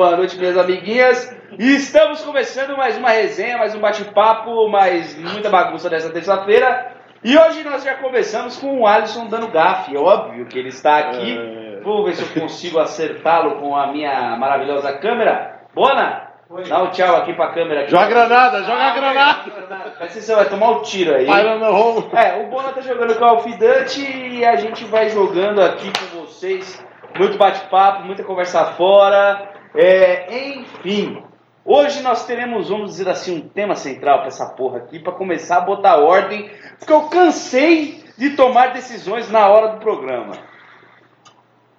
boa noite, minhas amiguinhas. E estamos começando mais uma resenha, mais um bate-papo, mais muita bagunça dessa terça-feira. E hoje nós já começamos com o Alisson dando gafe, é óbvio que ele está aqui. É. Vou ver se eu consigo acertá-lo com a minha maravilhosa câmera. Bona, dá um tchau aqui pra câmera. Aqui. Joga a granada, joga a granada. Vai ser você vai tomar o tiro aí. É, o Bona tá jogando Call of Duty e a gente vai jogando aqui com vocês. Muito bate-papo, muita conversa fora. É, enfim, hoje nós teremos, vamos dizer assim, um tema central pra essa porra aqui, pra começar a botar ordem, porque eu cansei de tomar decisões na hora do programa.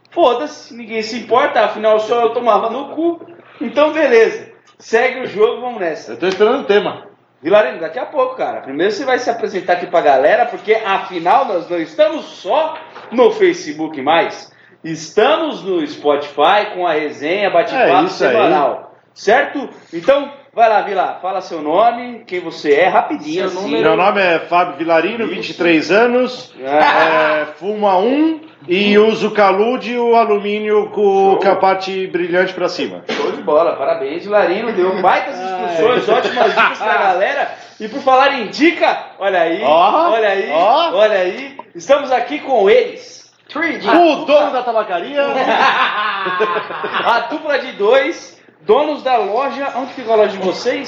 Foda-se, ninguém se importa, afinal só eu tomava no cu. Então, beleza. Segue o jogo, vamos nessa. Eu tô esperando o tema. Vilarino, daqui a pouco, cara. Primeiro você vai se apresentar aqui pra galera, porque afinal nós não estamos só no Facebook mais. Estamos no Spotify com a resenha É bate-papo aí. semanal. Certo? Então, vai lá, Vila, fala seu nome, quem você é, rapidinho Seu assim. Meu nome é Fábio Vilarino, Isso. 23 anos, É. é, fuma um e uso calude o alumínio com, com a parte brilhante pra cima. Show de bola, parabéns, Vilarino. Deu baitas instruções, ótimas dicas pra galera. E por falar em dica, olha aí, Ó, olha aí, ó. olha aí. Estamos aqui com eles. O dono da tabacaria, A dupla de dois, donos da loja. Onde fica a loja de vocês?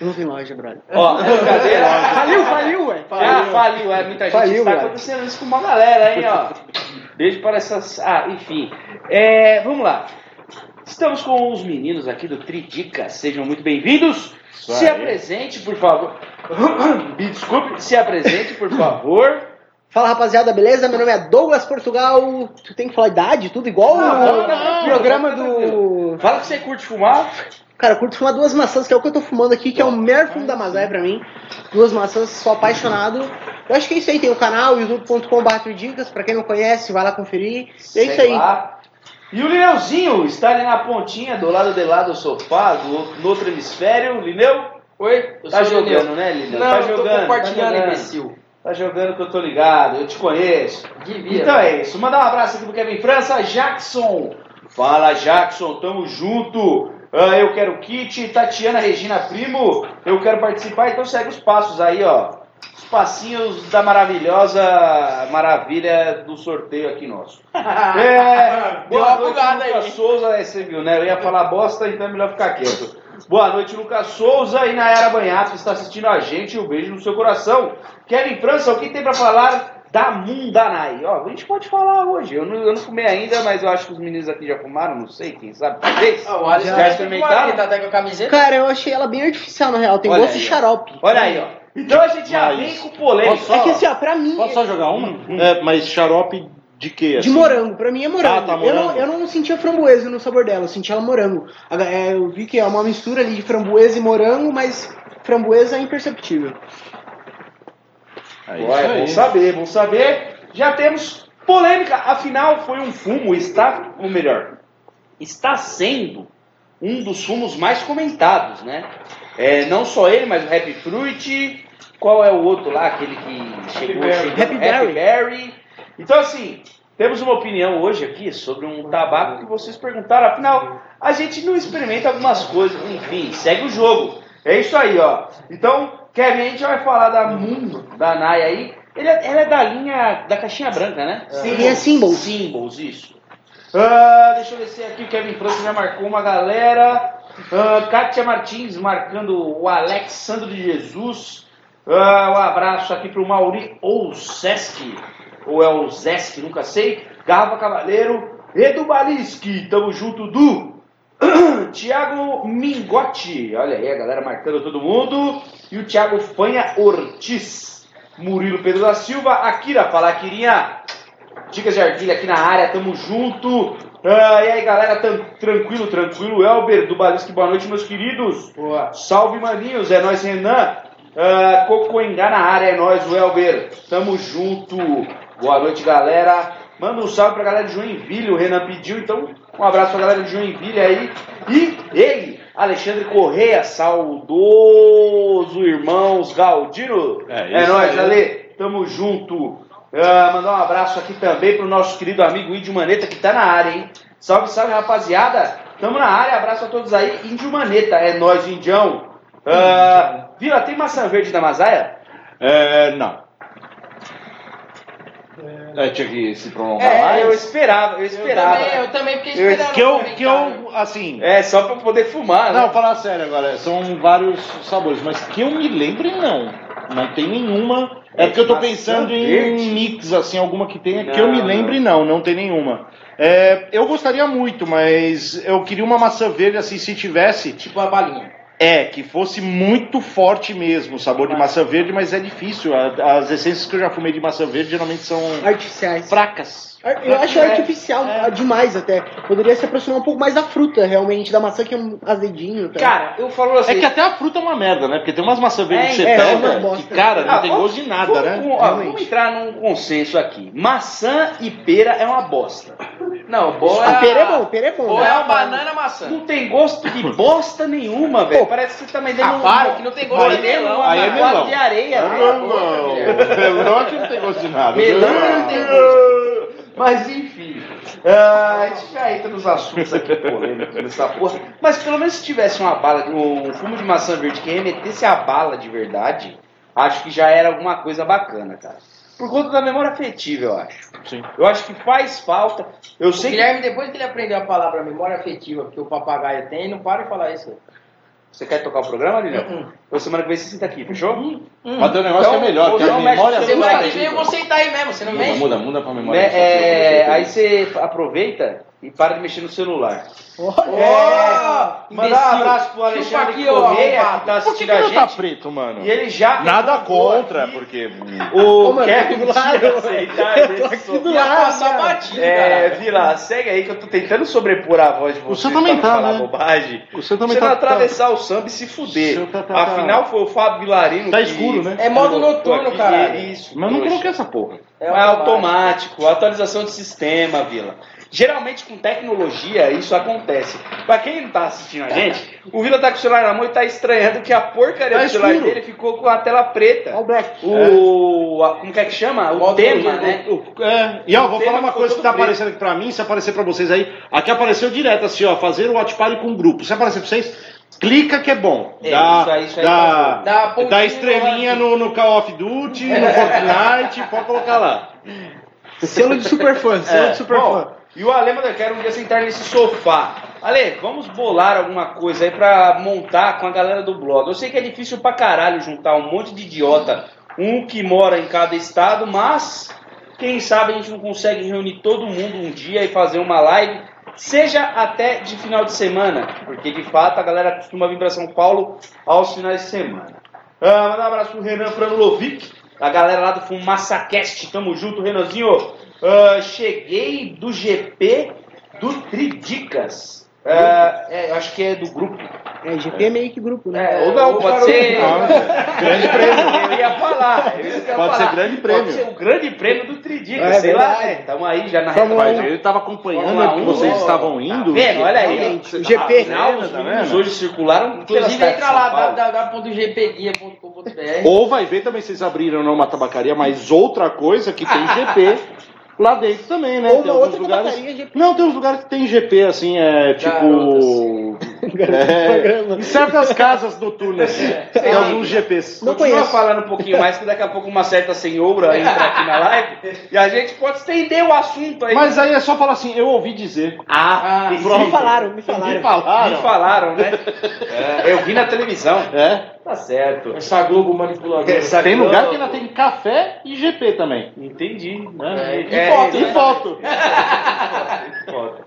Não tem loja, brother. Ó, brincadeira. Faliu, faliu, ué. Ah, faliu, é muita gente. Faliu, está velho. acontecendo isso com uma galera, hein, ó. Beijo para essas. Ah, enfim. É, vamos lá. Estamos com os meninos aqui do Tridica. Sejam muito bem-vindos. Se apresente, por favor. Me desculpe, se apresente, por favor. Fala rapaziada, beleza? Meu nome é Douglas Portugal. Tu tem que falar idade, tudo igual Não, não, não, programa tá do. Fala que você curte fumar. Cara, eu curto fumar duas maçãs, que é o que eu tô fumando aqui, que é o melhor fumo da Mazé pra mim. Duas maçãs, sou apaixonado. Eu acho que é isso aí, tem o canal youtube.com.br dicas, pra quem não conhece, vai lá conferir. E é isso Sei aí. lá. E o Lineuzinho está ali na pontinha, do lado de lá do sofá, do, no outro hemisfério. Lineu? Oi, eu Tá jogando, Lineu. né, Lineu? Não, tá eu tô jogando. compartilhando, tá jogando. imbecil. Tá jogando que eu tô ligado, eu te conheço. Devia. Então é isso. Mandar um abraço aqui pro Kevin França, Jackson. Fala, Jackson, tamo junto. Ah, eu quero kit, Tatiana Regina Primo, eu quero participar, então segue os passos aí, ó. Os passinhos da maravilhosa maravilha do sorteio aqui nosso. É, boa noite, Lucas aí. Souza, é, você viu, né? Eu ia falar bosta, então é melhor ficar quieto. Boa noite, Lucas Souza e Nayara Banhato, que está assistindo a gente. Um beijo no seu coração. Kevin França, o que tem pra falar da Mundanai? Ó, a gente pode falar hoje. Eu não, eu não fumei ainda, mas eu acho que os meninos aqui já fumaram, não sei, quem sabe. Talvez. Ah, o Alisson Já já experimentaram? Tá até com a camiseta? Cara, eu achei ela bem artificial, na real. Tem Olha gosto aí, de xarope. Olha aí, ó. Então a gente já Mas- vem com polêmica. É que assim, ó, pra mim. Posso só jogar uma? É, mas xarope de quê? De assim? morango, pra mim é morango. Ah, tá, Eu, não, morango. eu não sentia framboesa no sabor dela, eu sentia ela morango. É, Eu vi que é uma mistura ali de framboesa e morango, mas framboesa é imperceptível. É aí. bom saber, bom saber. Já temos polêmica, afinal foi um fumo, está, ou melhor, está sendo um dos fumos mais comentados, né? É, não só ele, mas o Happy Fruit, qual é o outro lá, aquele que chegou, Berry. chegando? Happy Berry. Berry. Então assim, temos uma opinião hoje aqui sobre um tabaco que vocês perguntaram, afinal, a gente não experimenta algumas coisas, enfim, segue o jogo. É isso aí, ó. Então, Kevin, a gente vai falar da Mundo, da Nai aí. Ele é, ela é da linha, da caixinha branca, né? Sim, é Symbols. Symbols, isso. Ah, deixa eu descer aqui, o Kevin França já marcou uma galera. Ah, Kátia Martins marcando o Alexandre de Jesus. Ah, um abraço aqui pro Mauri Olseski, ou é o Zeski, nunca sei. Garrafa Cavaleiro. Edu Baliski, tamo junto, Du. Tiago Mingotti, olha aí a galera marcando todo mundo. E o Thiago Fanha Ortiz. Murilo Pedro da Silva. Akira, fala Akirinha. Dicas de Ardilha aqui na área, tamo junto. Ah, e aí galera, tranquilo, tranquilo. Elber do Balisque, boa noite, meus queridos. Salve maninhos, é nós Renan. Ah, Cocoengá na área, é nós, o Elber. Tamo junto. Boa noite, galera. Manda um salve pra galera de Joinville, o Renan pediu, então um abraço pra galera de Joinville aí. E ele, Alexandre Correia, saudoso irmãos Galdino. É É isso nóis, aí. Ale. Tamo junto. Ah, mandar um abraço aqui também pro nosso querido amigo Idio Maneta, que tá na área, hein? Salve, salve, rapaziada. Tamo na área, abraço a todos aí. Índio Maneta, é nós, Indião. Ah, Vila, tem maçã verde na Mazaia? É, não. É, tinha que se prolongar É, mais. eu esperava, eu Eu esperava. também, eu também fiquei Eu- esperando. Que eu, pra que eu, assim... É, só pra poder fumar, né? Não, falar sério agora, são vários sabores, mas que eu me lembre, não. Não tem nenhuma. É porque eu tô pensando verde? em mix, assim, alguma que tenha. que Não, eu me lembre, não, não tem nenhuma. É, eu gostaria muito, mas eu queria uma maçã verde, assim, se tivesse. Tipo a balinha. É, que fosse muito forte mesmo o sabor de maçã verde, mas é difícil. As essências que eu já fumei de maçã verde geralmente são Artificiais. fracas. Eu acho É, artificial é. demais até. Poderia se aproximar um pouco mais da fruta, realmente, da maçã que é um azedinho. Tá? Cara, eu falo assim. É que até a fruta é uma merda, né? Porque tem umas maçã verde É, que você é, é pega bosta. que, cara, não Ah, tem gosto de nada, vamos, né? ó, vamos entrar num consenso aqui. Maçã e pera é uma bosta. Não, boa Ah, é. pera é bom, pera é bom. Boa né? é uma banana maçã. Não tem gosto de bosta nenhuma, velho. Parece que você tá vendendo Ah, para, que não tem gosto de melão. uma aí é melão. de areia, Ah, velho. não, melão aqui não tem gosto de nada. Melão Ah. não tem gosto. Mas enfim, ah, a gente já entra nos assuntos aqui polêmicos nessa porra. Mas pelo menos se tivesse uma bala, um fumo de maçã verde que remetesse a bala de verdade, acho que já era alguma coisa bacana, cara. Por conta da memória afetiva, eu acho. Sim. Eu acho que faz falta. Eu O sei que Guilherme, depois que ele aprendeu a palavra memória afetiva, porque o papagaio tem, não para de falar isso. Você quer tocar o programa, Lilian? Uhum. Então semana que vem você senta aqui, fechou? Mas tem um negócio que é melhor, que é a Então, memória. Semana que vem eu vou sentar aí mesmo, você não Muda, mexe? muda, muda pra memória. Né, é, afetiva, aí você aproveita e para de mexer no celular. Olha, Ó, Mandar um abraço pro Alexandre aqui, ó, Correia, arrombado. que tá Por que, assistindo que a não gente. tá preto, mano? E ele já. Nada contra, aqui porque. O Ô, mano, Kevin do lado. aceitado Eu tô aqui do Ia lado. passar cara. batido, É, cara. Vila, segue aí que eu tô tentando sobrepor a voz de você. Você também pra não tá, falar né? bobagem. Você também Você tá- não atravessar o samba e se fuder. Você tá- tá- tá- Afinal, foi o Fábio Vilarino. Tá que- escuro, né? É modo noturno, caralho. Isso. Mas eu não coloquei essa porra. É automático, atualização de sistema, Vila. Geralmente com tecnologia isso acontece. Pra quem não tá assistindo a gente, o Vila tá com o celular na mão e tá estranhando que a porcaria Tá do celular escuro. dele ficou com a tela preta. Olha o Black. O. a- como que é que chama? O Modo tema, né? O- é, e ó, O vou falar uma coisa que tá preto. aparecendo aqui pra mim, se aparecer pra vocês aí. Aqui apareceu direto assim, ó, fazer o watch party com grupo. Se aparecer pra vocês, clica que é bom. É, dá, isso aí, isso aí dá, tá. Dá dá estrelinha no, no Call of Duty, no Fortnite, pode colocar lá. Selo de super fã, selo É, de super Bom, fã. E o Ale, eu quero um dia sentar nesse sofá. Ale, vamos bolar alguma coisa aí pra montar com a galera do blog. Eu sei que é difícil pra caralho juntar um monte de idiota, um que mora em cada estado, mas quem sabe a gente não consegue reunir todo mundo um dia e fazer uma live, seja até de final de semana, porque de fato a galera costuma vir pra São Paulo aos finais de semana. Ah, mandar um abraço pro Renan Franulovic, a galera lá do FumaçaCast. Tamo junto, Renanzinho. Ah, cheguei do GP do Tridicas. Ah, é, eu acho que é do grupo. É, GP é meio que grupo, né? É, ou não, ou pode ser. Não, grande prêmio. Eu ia falar. eu ia Pode falar. ser grande prêmio. Pode ser o grande prêmio do Tridicas. É sei lá, verdade. né? Tamo aí já na Fórmula reta Mas final. ele tava acompanhando que um, vocês estavam indo. Tá vendo? Olha aí. Realmente, o Ah, GP. Afinal, os Tá vendo? hoje circularam Inclusive entra lá, www.gpguia.com.br. Ou vai ver também, vocês abriram não uma tabacaria, mas outra coisa que tem GP lá dentro também, né? Ou tem outra lugares. GP. Não, tem uns lugares que tem GP, assim, é tipo. é, em certas casas noturnas. Tem alguns GPs. Não Continua conheço. falando um pouquinho mais, que daqui a pouco uma certa senhora entra aqui na live e a gente pode estender o assunto aí. Mas aí é só falar assim, eu ouvi dizer. ah, Ah, Me falaram, me falaram. Me falaram. Me falaram, né? É, eu vi na televisão. É. Tá certo. Essa Globo manipuladora. Essa Tem lugar que ainda tem café e GP também. Entendi. Né? E É, foto, é? E foto. Foda.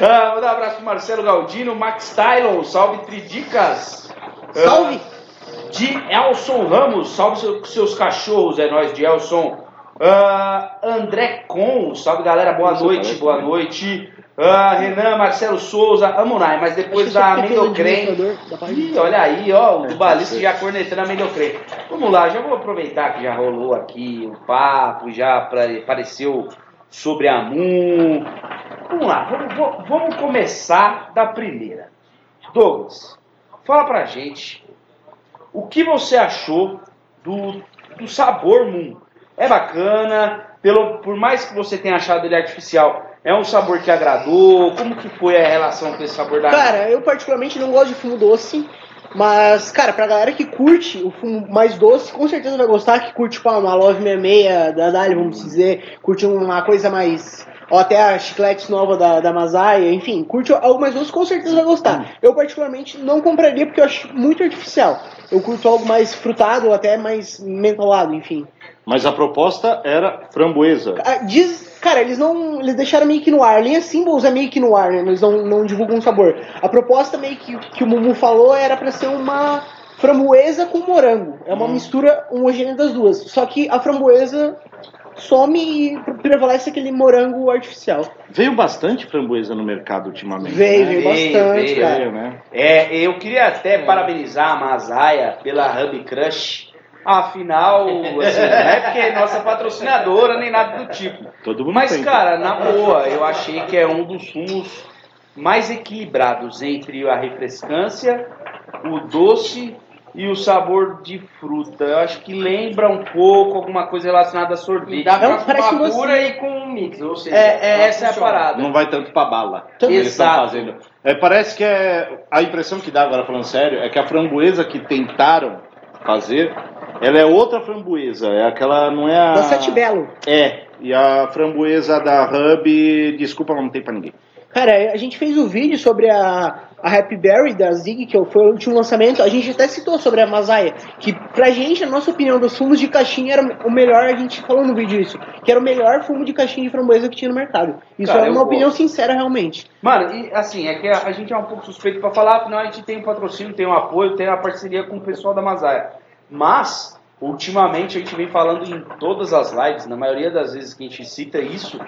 Ah, mandar um abraço pro Marcelo Galdino, Max Tylon, salve Tridicas. Salve! Ah, de Elson Ramos, salve seu- seus cachorros, é nós de Elson. Ah, André Com, salve galera, boa Isso, noite, parece, boa né? noite. Ah, Renan, Marcelo Souza, Amunai, mas depois da sou pequeno Mendocrem. administrador da página. Ih, olha aí, ó, o É, dubalista tá já cornetando a Mendocrem. Vamos lá, já vou aproveitar que já rolou aqui o papo, já apareceu sobre a Moon. Vamos lá, vamos, vamos- vamos começar da primeira. Douglas, fala pra gente o que você achou do, do sabor Moon. É bacana, pelo, por mais que você tenha achado ele artificial, É um sabor que agradou? Como que foi a relação com esse sabor da Cara, eu particularmente não gosto de fumo doce. Mas, cara, pra galera que curte o fumo mais doce, com certeza vai gostar. Que curte tipo, uma Love 66 da Dali, vamos dizer. Curte uma coisa mais. Ou até a chiclete nova da, da Masaya, enfim, curte algo mais doce, com certeza vai gostar. Eu, particularmente, não compraria porque eu acho muito artificial. Eu curto algo mais frutado ou até mais mentolado, enfim. Mas a proposta era framboesa. Ah, Diz, cara, eles não. Eles deixaram meio que no ar. A linha Symbols é meio que no ar, né? Eles não, não divulgam sabor. A proposta meio que, que o Mumu falou era pra ser uma framboesa com morango. É uma mistura homogênea das duas. Só que a framboesa some e prevalece aquele morango artificial. Veio bastante framboesa no mercado ultimamente. Veio, né? veio Veio, bastante, veio, cara. Veio, né? É, eu queria até parabenizar a Masaya pela Hub Crush. Afinal, assim, não é porque é nossa patrocinadora nem nada do tipo. Todo mundo Mas, tem. cara, na boa, eu achei que é um dos sumos mais equilibrados entre a refrescância, o doce e o sabor de fruta. Eu acho que lembra um pouco alguma coisa relacionada a sorvete. Dá pra Não, parece fumar um pura docinho. e com um mix, ou seja... É, é, essa é a parada. Não vai tanto pra bala. Então, Eles estão fazendo. É, parece que é. A impressão que dá agora falando sério é que a framboesa que tentaram fazer, ela é outra framboesa. É aquela. Não é a. Da Sete Belo. É. E a framboesa da Hub, desculpa, não tem pra ninguém. Cara, a gente fez o vídeo sobre a, a Happy Berry da Zig, que foi o último lançamento. A gente até citou sobre a Masaya, que pra gente, a nossa opinião dos fumos de caixinha era o melhor, a gente falou no vídeo isso, que era o melhor fumo de caixinha de framboesa que tinha no mercado. Isso Cara, é uma opinião gosto. sincera, realmente. Mano, e assim, é que a, a gente é um pouco suspeito pra falar, afinal a gente tem um patrocínio, tem um apoio, tem uma parceria com o pessoal da Masaya. Mas, ultimamente a gente vem falando em todas as lives, na maioria das vezes que a gente cita isso,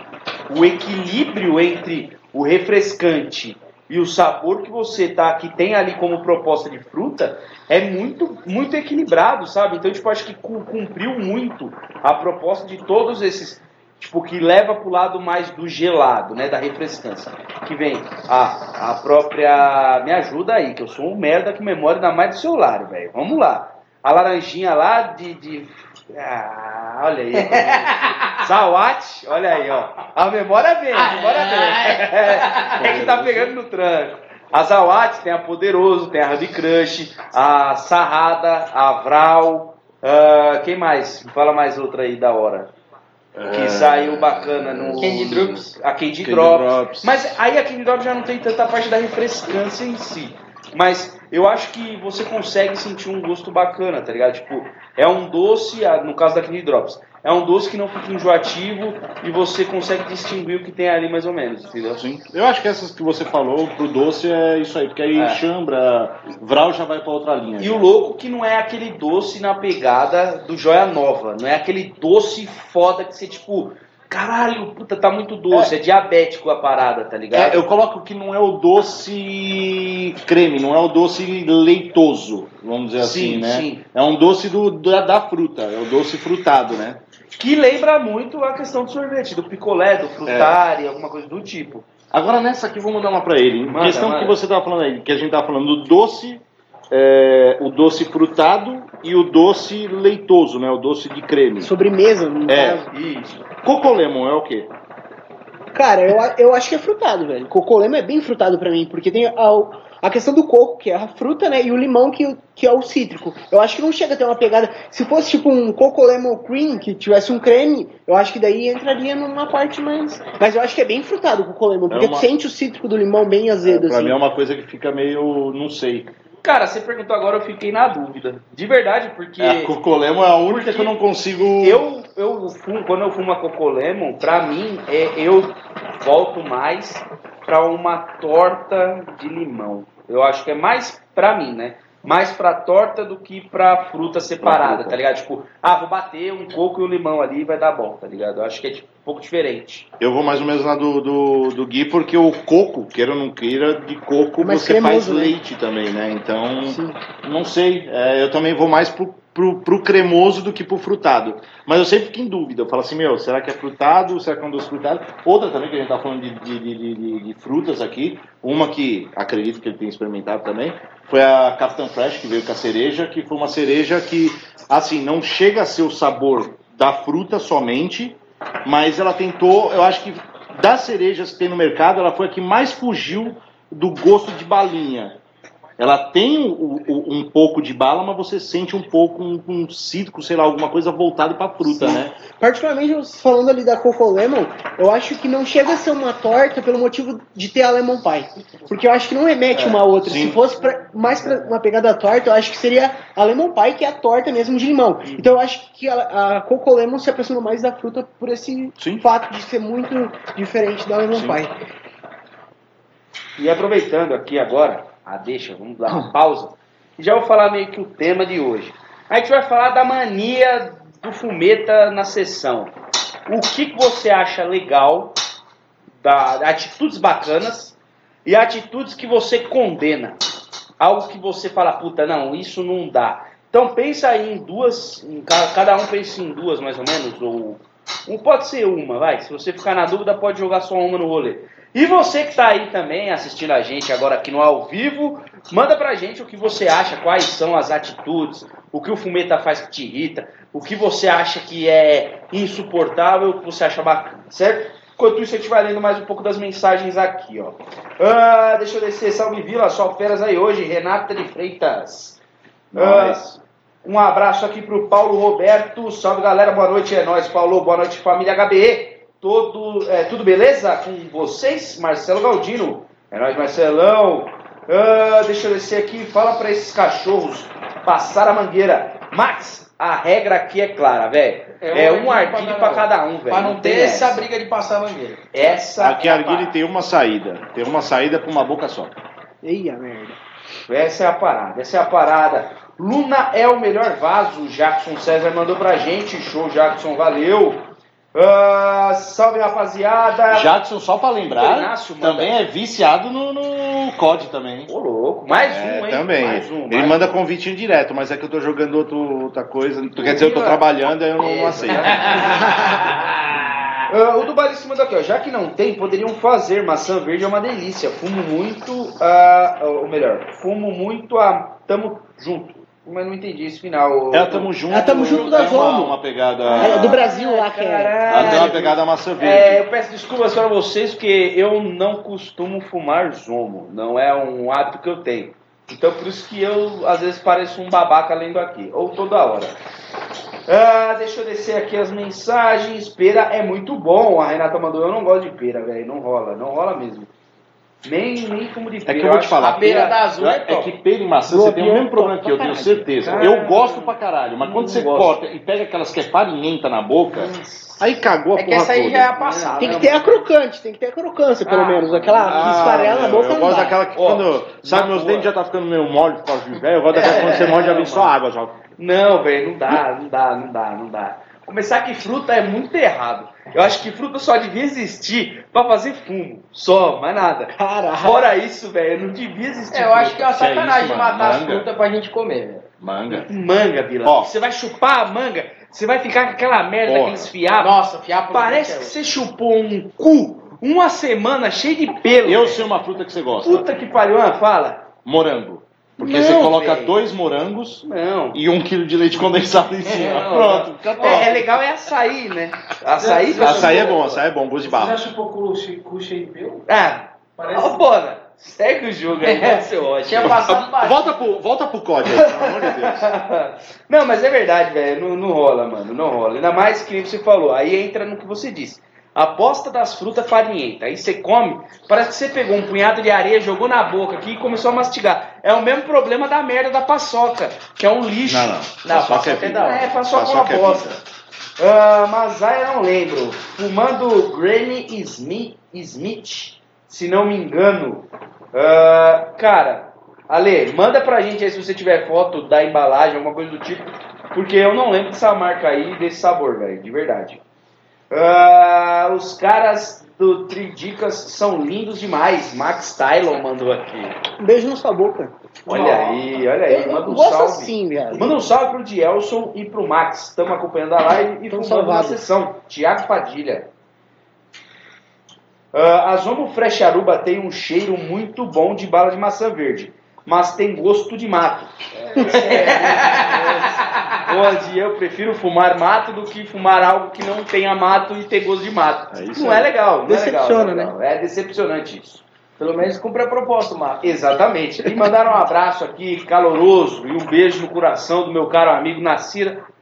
o equilíbrio entre o refrescante e o sabor que você tá que tem ali como proposta de fruta é muito muito equilibrado, sabe? Então, tipo, acho que cu- cumpriu muito a proposta de todos esses tipo, que leva pro lado mais do gelado, né, da refrescância. Que vem a, a própria... Me ajuda aí, que eu sou um merda com memória ainda mais do celular, velho. Vamos lá. A laranjinha lá de... de... Ah, olha aí. Zawat, olha aí, ó. A memória vem, a memória vem. É que tá pegando no tranco. A Zawat tem a Poderoso, tem a Hub Crush, a Sarrada, a Vral. ah, quem mais? Fala mais outra aí da hora. Que É. saiu bacana no. Candy Drops. A Candy, Candy Drops. Drops. Mas aí a Candy Drops já não tem tanta parte da refrescância em si. Mas eu acho que você consegue sentir um gosto bacana, tá ligado? Tipo, é um doce, no caso da Candy Drops, é um doce que não fica enjoativo e você consegue distinguir o que tem ali mais ou menos, entendeu? Sim. Eu acho que essas que você falou pro doce é isso aí, porque aí É. chambra, Vral já vai pra outra linha. E o louco que não é aquele doce na pegada do Joia Nova, não é aquele doce foda que você, tipo, caralho, puta, tá muito doce, é, diabético a parada, tá ligado? É, eu coloco que não é o doce creme, não é o doce leitoso, vamos dizer Sim, assim, né? sim. É um doce do, da, da fruta, é o doce frutado, né? Que lembra muito a questão do sorvete, do picolé, do frutari, alguma coisa do tipo. Agora nessa aqui, vou mandar uma pra ele. Manda, questão manda. que você tava falando aí, que a gente tava falando do doce, é, o doce frutado e o doce leitoso, né? O doce de creme. Sobremesa, no É. caso. Isso. Coco Lemon é o quê? Cara, eu, eu acho que é frutado, velho. Cocolema é bem frutado pra mim, porque tem a, a questão do coco, que é a fruta, né? E o limão, que, que é o cítrico. Eu acho que não chega a ter uma pegada. Se fosse tipo um coco lemon cream, que tivesse um creme, eu acho que daí entraria numa parte mais. Mas eu acho que é bem frutado o coco lemon, porque uma- tu sente o cítrico do limão bem azedo, pra assim. mim é uma coisa que fica meio, não sei. Cara, você perguntou agora, eu fiquei na dúvida. De verdade, porque É, a Coco Lemon é a única que eu não consigo... eu, eu fumo, quando eu fumo a Coco Lemon, pra mim, é, eu volto mais pra uma torta de limão. Eu acho que é mais pra mim, né? Mais pra torta do que pra fruta separada, fruta. tá ligado? Tipo, ah, vou bater um coco e um limão ali e vai dar bom, tá ligado? Eu acho que é tipo, pouco diferente. Eu vou mais ou menos na do, do, do Gui, porque o coco, queira ou não queira, de coco Mais você faz cremoso, né? leite também, né? Então, Sim. não sei. É, eu também vou mais pro, pro, pro cremoso do que pro frutado. Mas eu sempre fico em dúvida. Eu falo assim, meu, será que é frutado? Será que é um doce frutado? Outra também, que a gente tá falando de, de, de, de- de frutas aqui. Uma que acredito que ele tem experimentado também, foi a Captain Fresh, que veio com a cereja, que foi uma cereja que, assim, não chega a ser o sabor da fruta somente, mas ela tentou, eu acho que das cerejas que tem no mercado, ela foi a que mais fugiu do gosto de balinha. Ela tem o- o- um pouco de bala, mas você sente um pouco um, um cítrico, sei lá, alguma coisa voltada pra fruta, né? Particularmente, falando ali da Coco Lemon, eu acho que não chega a ser uma torta pelo motivo de ter a Lemon Pie. Porque eu acho que não remete uma a outra. sim. Se fosse pra- mais pra uma pegada torta, eu acho que seria a Lemon Pie, que é a torta mesmo de limão. Então eu acho que a, a Coco Lemon se aproxima mais da fruta por esse Sim. fato de ser muito diferente da Lemon Sim. Pie. E aproveitando aqui agora, a deixa, vamos dar uma pausa. Já vou falar meio que o tema de hoje. A gente vai falar da mania do fumeta na sessão. O que, que você acha legal, da, atitudes bacanas e atitudes que você condena. Algo que você fala, puta, não, isso não dá. Então pensa aí em duas, em ca- cada um pensa em duas mais ou menos, ou um pode ser uma, vai. Se você ficar na dúvida, pode jogar só uma no rolê. E você que está aí também assistindo a gente agora aqui no ao vivo, manda pra gente o que você acha, quais são as atitudes, o que o fumeta faz que te irrita, o que você acha que é insuportável, o que você acha bacana, certo? Enquanto isso, a gente vai lendo mais um pouco das mensagens aqui, ó. Ah, deixa eu descer, salve Vila, só feras aí hoje, Renata de Freitas. Ah, um abraço aqui pro Paulo Roberto. Salve galera, boa noite, é nóis, Paulo. Boa noite, família HBE. Todo, é, tudo beleza com vocês? Marcelo Galdino. É nóis, Marcelão. Ah, deixa eu descer aqui. Fala pra esses cachorros passar a mangueira. Max, a regra aqui é clara, velho. É, É um ardilho pra pra cada um, velho. Pra não ter tem essa essa. briga de passar a mangueira. Essa Aqui é a Arguile parada. tem uma saída. Tem uma saída pra uma boca só. Eia, merda. Essa é a parada, essa é a parada. Luna é o melhor vaso, o Jackson César mandou pra gente. Show, Jackson, valeu. Ah, salve, rapaziada. Jackson, só pra lembrar, Inácio, também é viciado no, no COD também. Ô, louco. Mais É, um, hein? também. Mais um. Ele mais manda um. convite direto, mas é que eu tô jogando outro, outra coisa. Quer dizer, eu tô trabalhando, aí eu não, não aceito. Ah, o do Balista mandou aqui, ó. Já que não tem, poderiam fazer. Maçã verde é uma delícia. Fumo muito. ah, ou melhor, fumo muito a. Tamo junto. Mas não entendi esse final. É, tamo junto. É, tamo junto da tem uma, Zomo. uma pegada. É, do Brasil lá, que é. Ela tem uma Caralho. pegada maçã verde. É, eu peço desculpas para vocês porque eu não costumo fumar zomo, não é um hábito que eu tenho. Então por isso que eu às vezes pareço um babaca lendo aqui, ou toda hora. Ah, deixa eu descer aqui as mensagens. Pera é muito bom. A Renata mandou, eu não gosto de pera, velho. Não rola, não rola mesmo. Nem, nem fumo de É que eu vou te falar, a beira da azul é é top. que pera e maçã você tem o mesmo problema que eu, tenho certeza. Caralho. Eu gosto pra caralho, mas quando você gosto. corta e pega aquelas que é farinhenta na boca, aí cagou a É que porra essa aí toda. já é a passada. Tem que ter a crocante, tem que ter a crocância, pelo Ah, menos. Aquela Ah, esfarela na boca Eu não gosto daquela que Ó, quando. Sabe, meus boa. dentes já tá ficando meio mole por causa de velho. Eu gosto daquela quando você morde já vem só água já. Não, velho, não dá, não dá, não dá, não dá. Começar que fruta é muito errado. Eu acho que fruta só devia existir pra fazer fumo. Só, mais nada. Caralho. Fora isso, velho, não devia existir. É, eu acho que é uma é sacanagem isso, de mano? matar as Manga. frutas pra gente comer, velho. Manga. Manga, Vila. Você vai chupar a manga, você vai ficar com aquela merda, Porra. aqueles fiapos. Nossa, fiapo Parece não que você chupou um cu uma semana cheio de pelo. Eu velho. sei uma fruta que você gosta. Puta que pariu, ah, fala. Morango. Porque Não, você coloca velho. dois morangos Não. e um quilo de leite condensado em cima. Não, Pronto. É, é legal é açaí, né? Açaí, Você Açaí é bom, açaí é bom, gosto de Você já barro. chupou cu, che- cu cheio? Ah, Parece. ó, Bona, segue o jogo aí, vai ser ótimo. Tinha passado baixo. Volta pro, volta pro código aí, pelo amor de Deus. Não, mas é verdade, velho. Não, não rola, mano. Não rola. Ainda mais que você falou. Aí entra no que você disse. Aposta das frutas farinhentas. Aí você come, parece que você pegou um punhado de areia, jogou na boca aqui e começou a mastigar. É o mesmo problema da merda da paçoca, que é um lixo. Não, não. Não, Paçoca é paçoca é vida. da hora. É, paçoca é uma Paçoca é bosta. Ah, mas aí eu não lembro. Fumando Granny Smith, Smith se não me engano. Ah, cara, Ale, manda pra gente aí se você tiver foto da embalagem, alguma coisa do tipo. Porque eu não lembro dessa marca aí, desse sabor, velho, de verdade. Ah, os caras do Tridicas são lindos demais. Max Tylon mandou aqui. Um beijo na sua boca. Olha aí, olha aí. Eu Manda um salve. assim. Manda um salve pro Dielson e pro Max. Estamos acompanhando a live e fumando na salvados. sessão. Tiago Padilha. Ah, a Zomo Fresh Aruba tem um cheiro muito bom de bala de maçã verde, mas tem gosto de mato. É, esse é- onde eu prefiro fumar mato do que fumar algo que não tenha mato e ter gosto de mato. É isso não é legal, não Decepciona, é legal. não É, é decepcionante isso. Pelo menos cumpre a proposta, Marcos. Exatamente. E mandaram um abraço aqui caloroso e um beijo no coração do meu caro amigo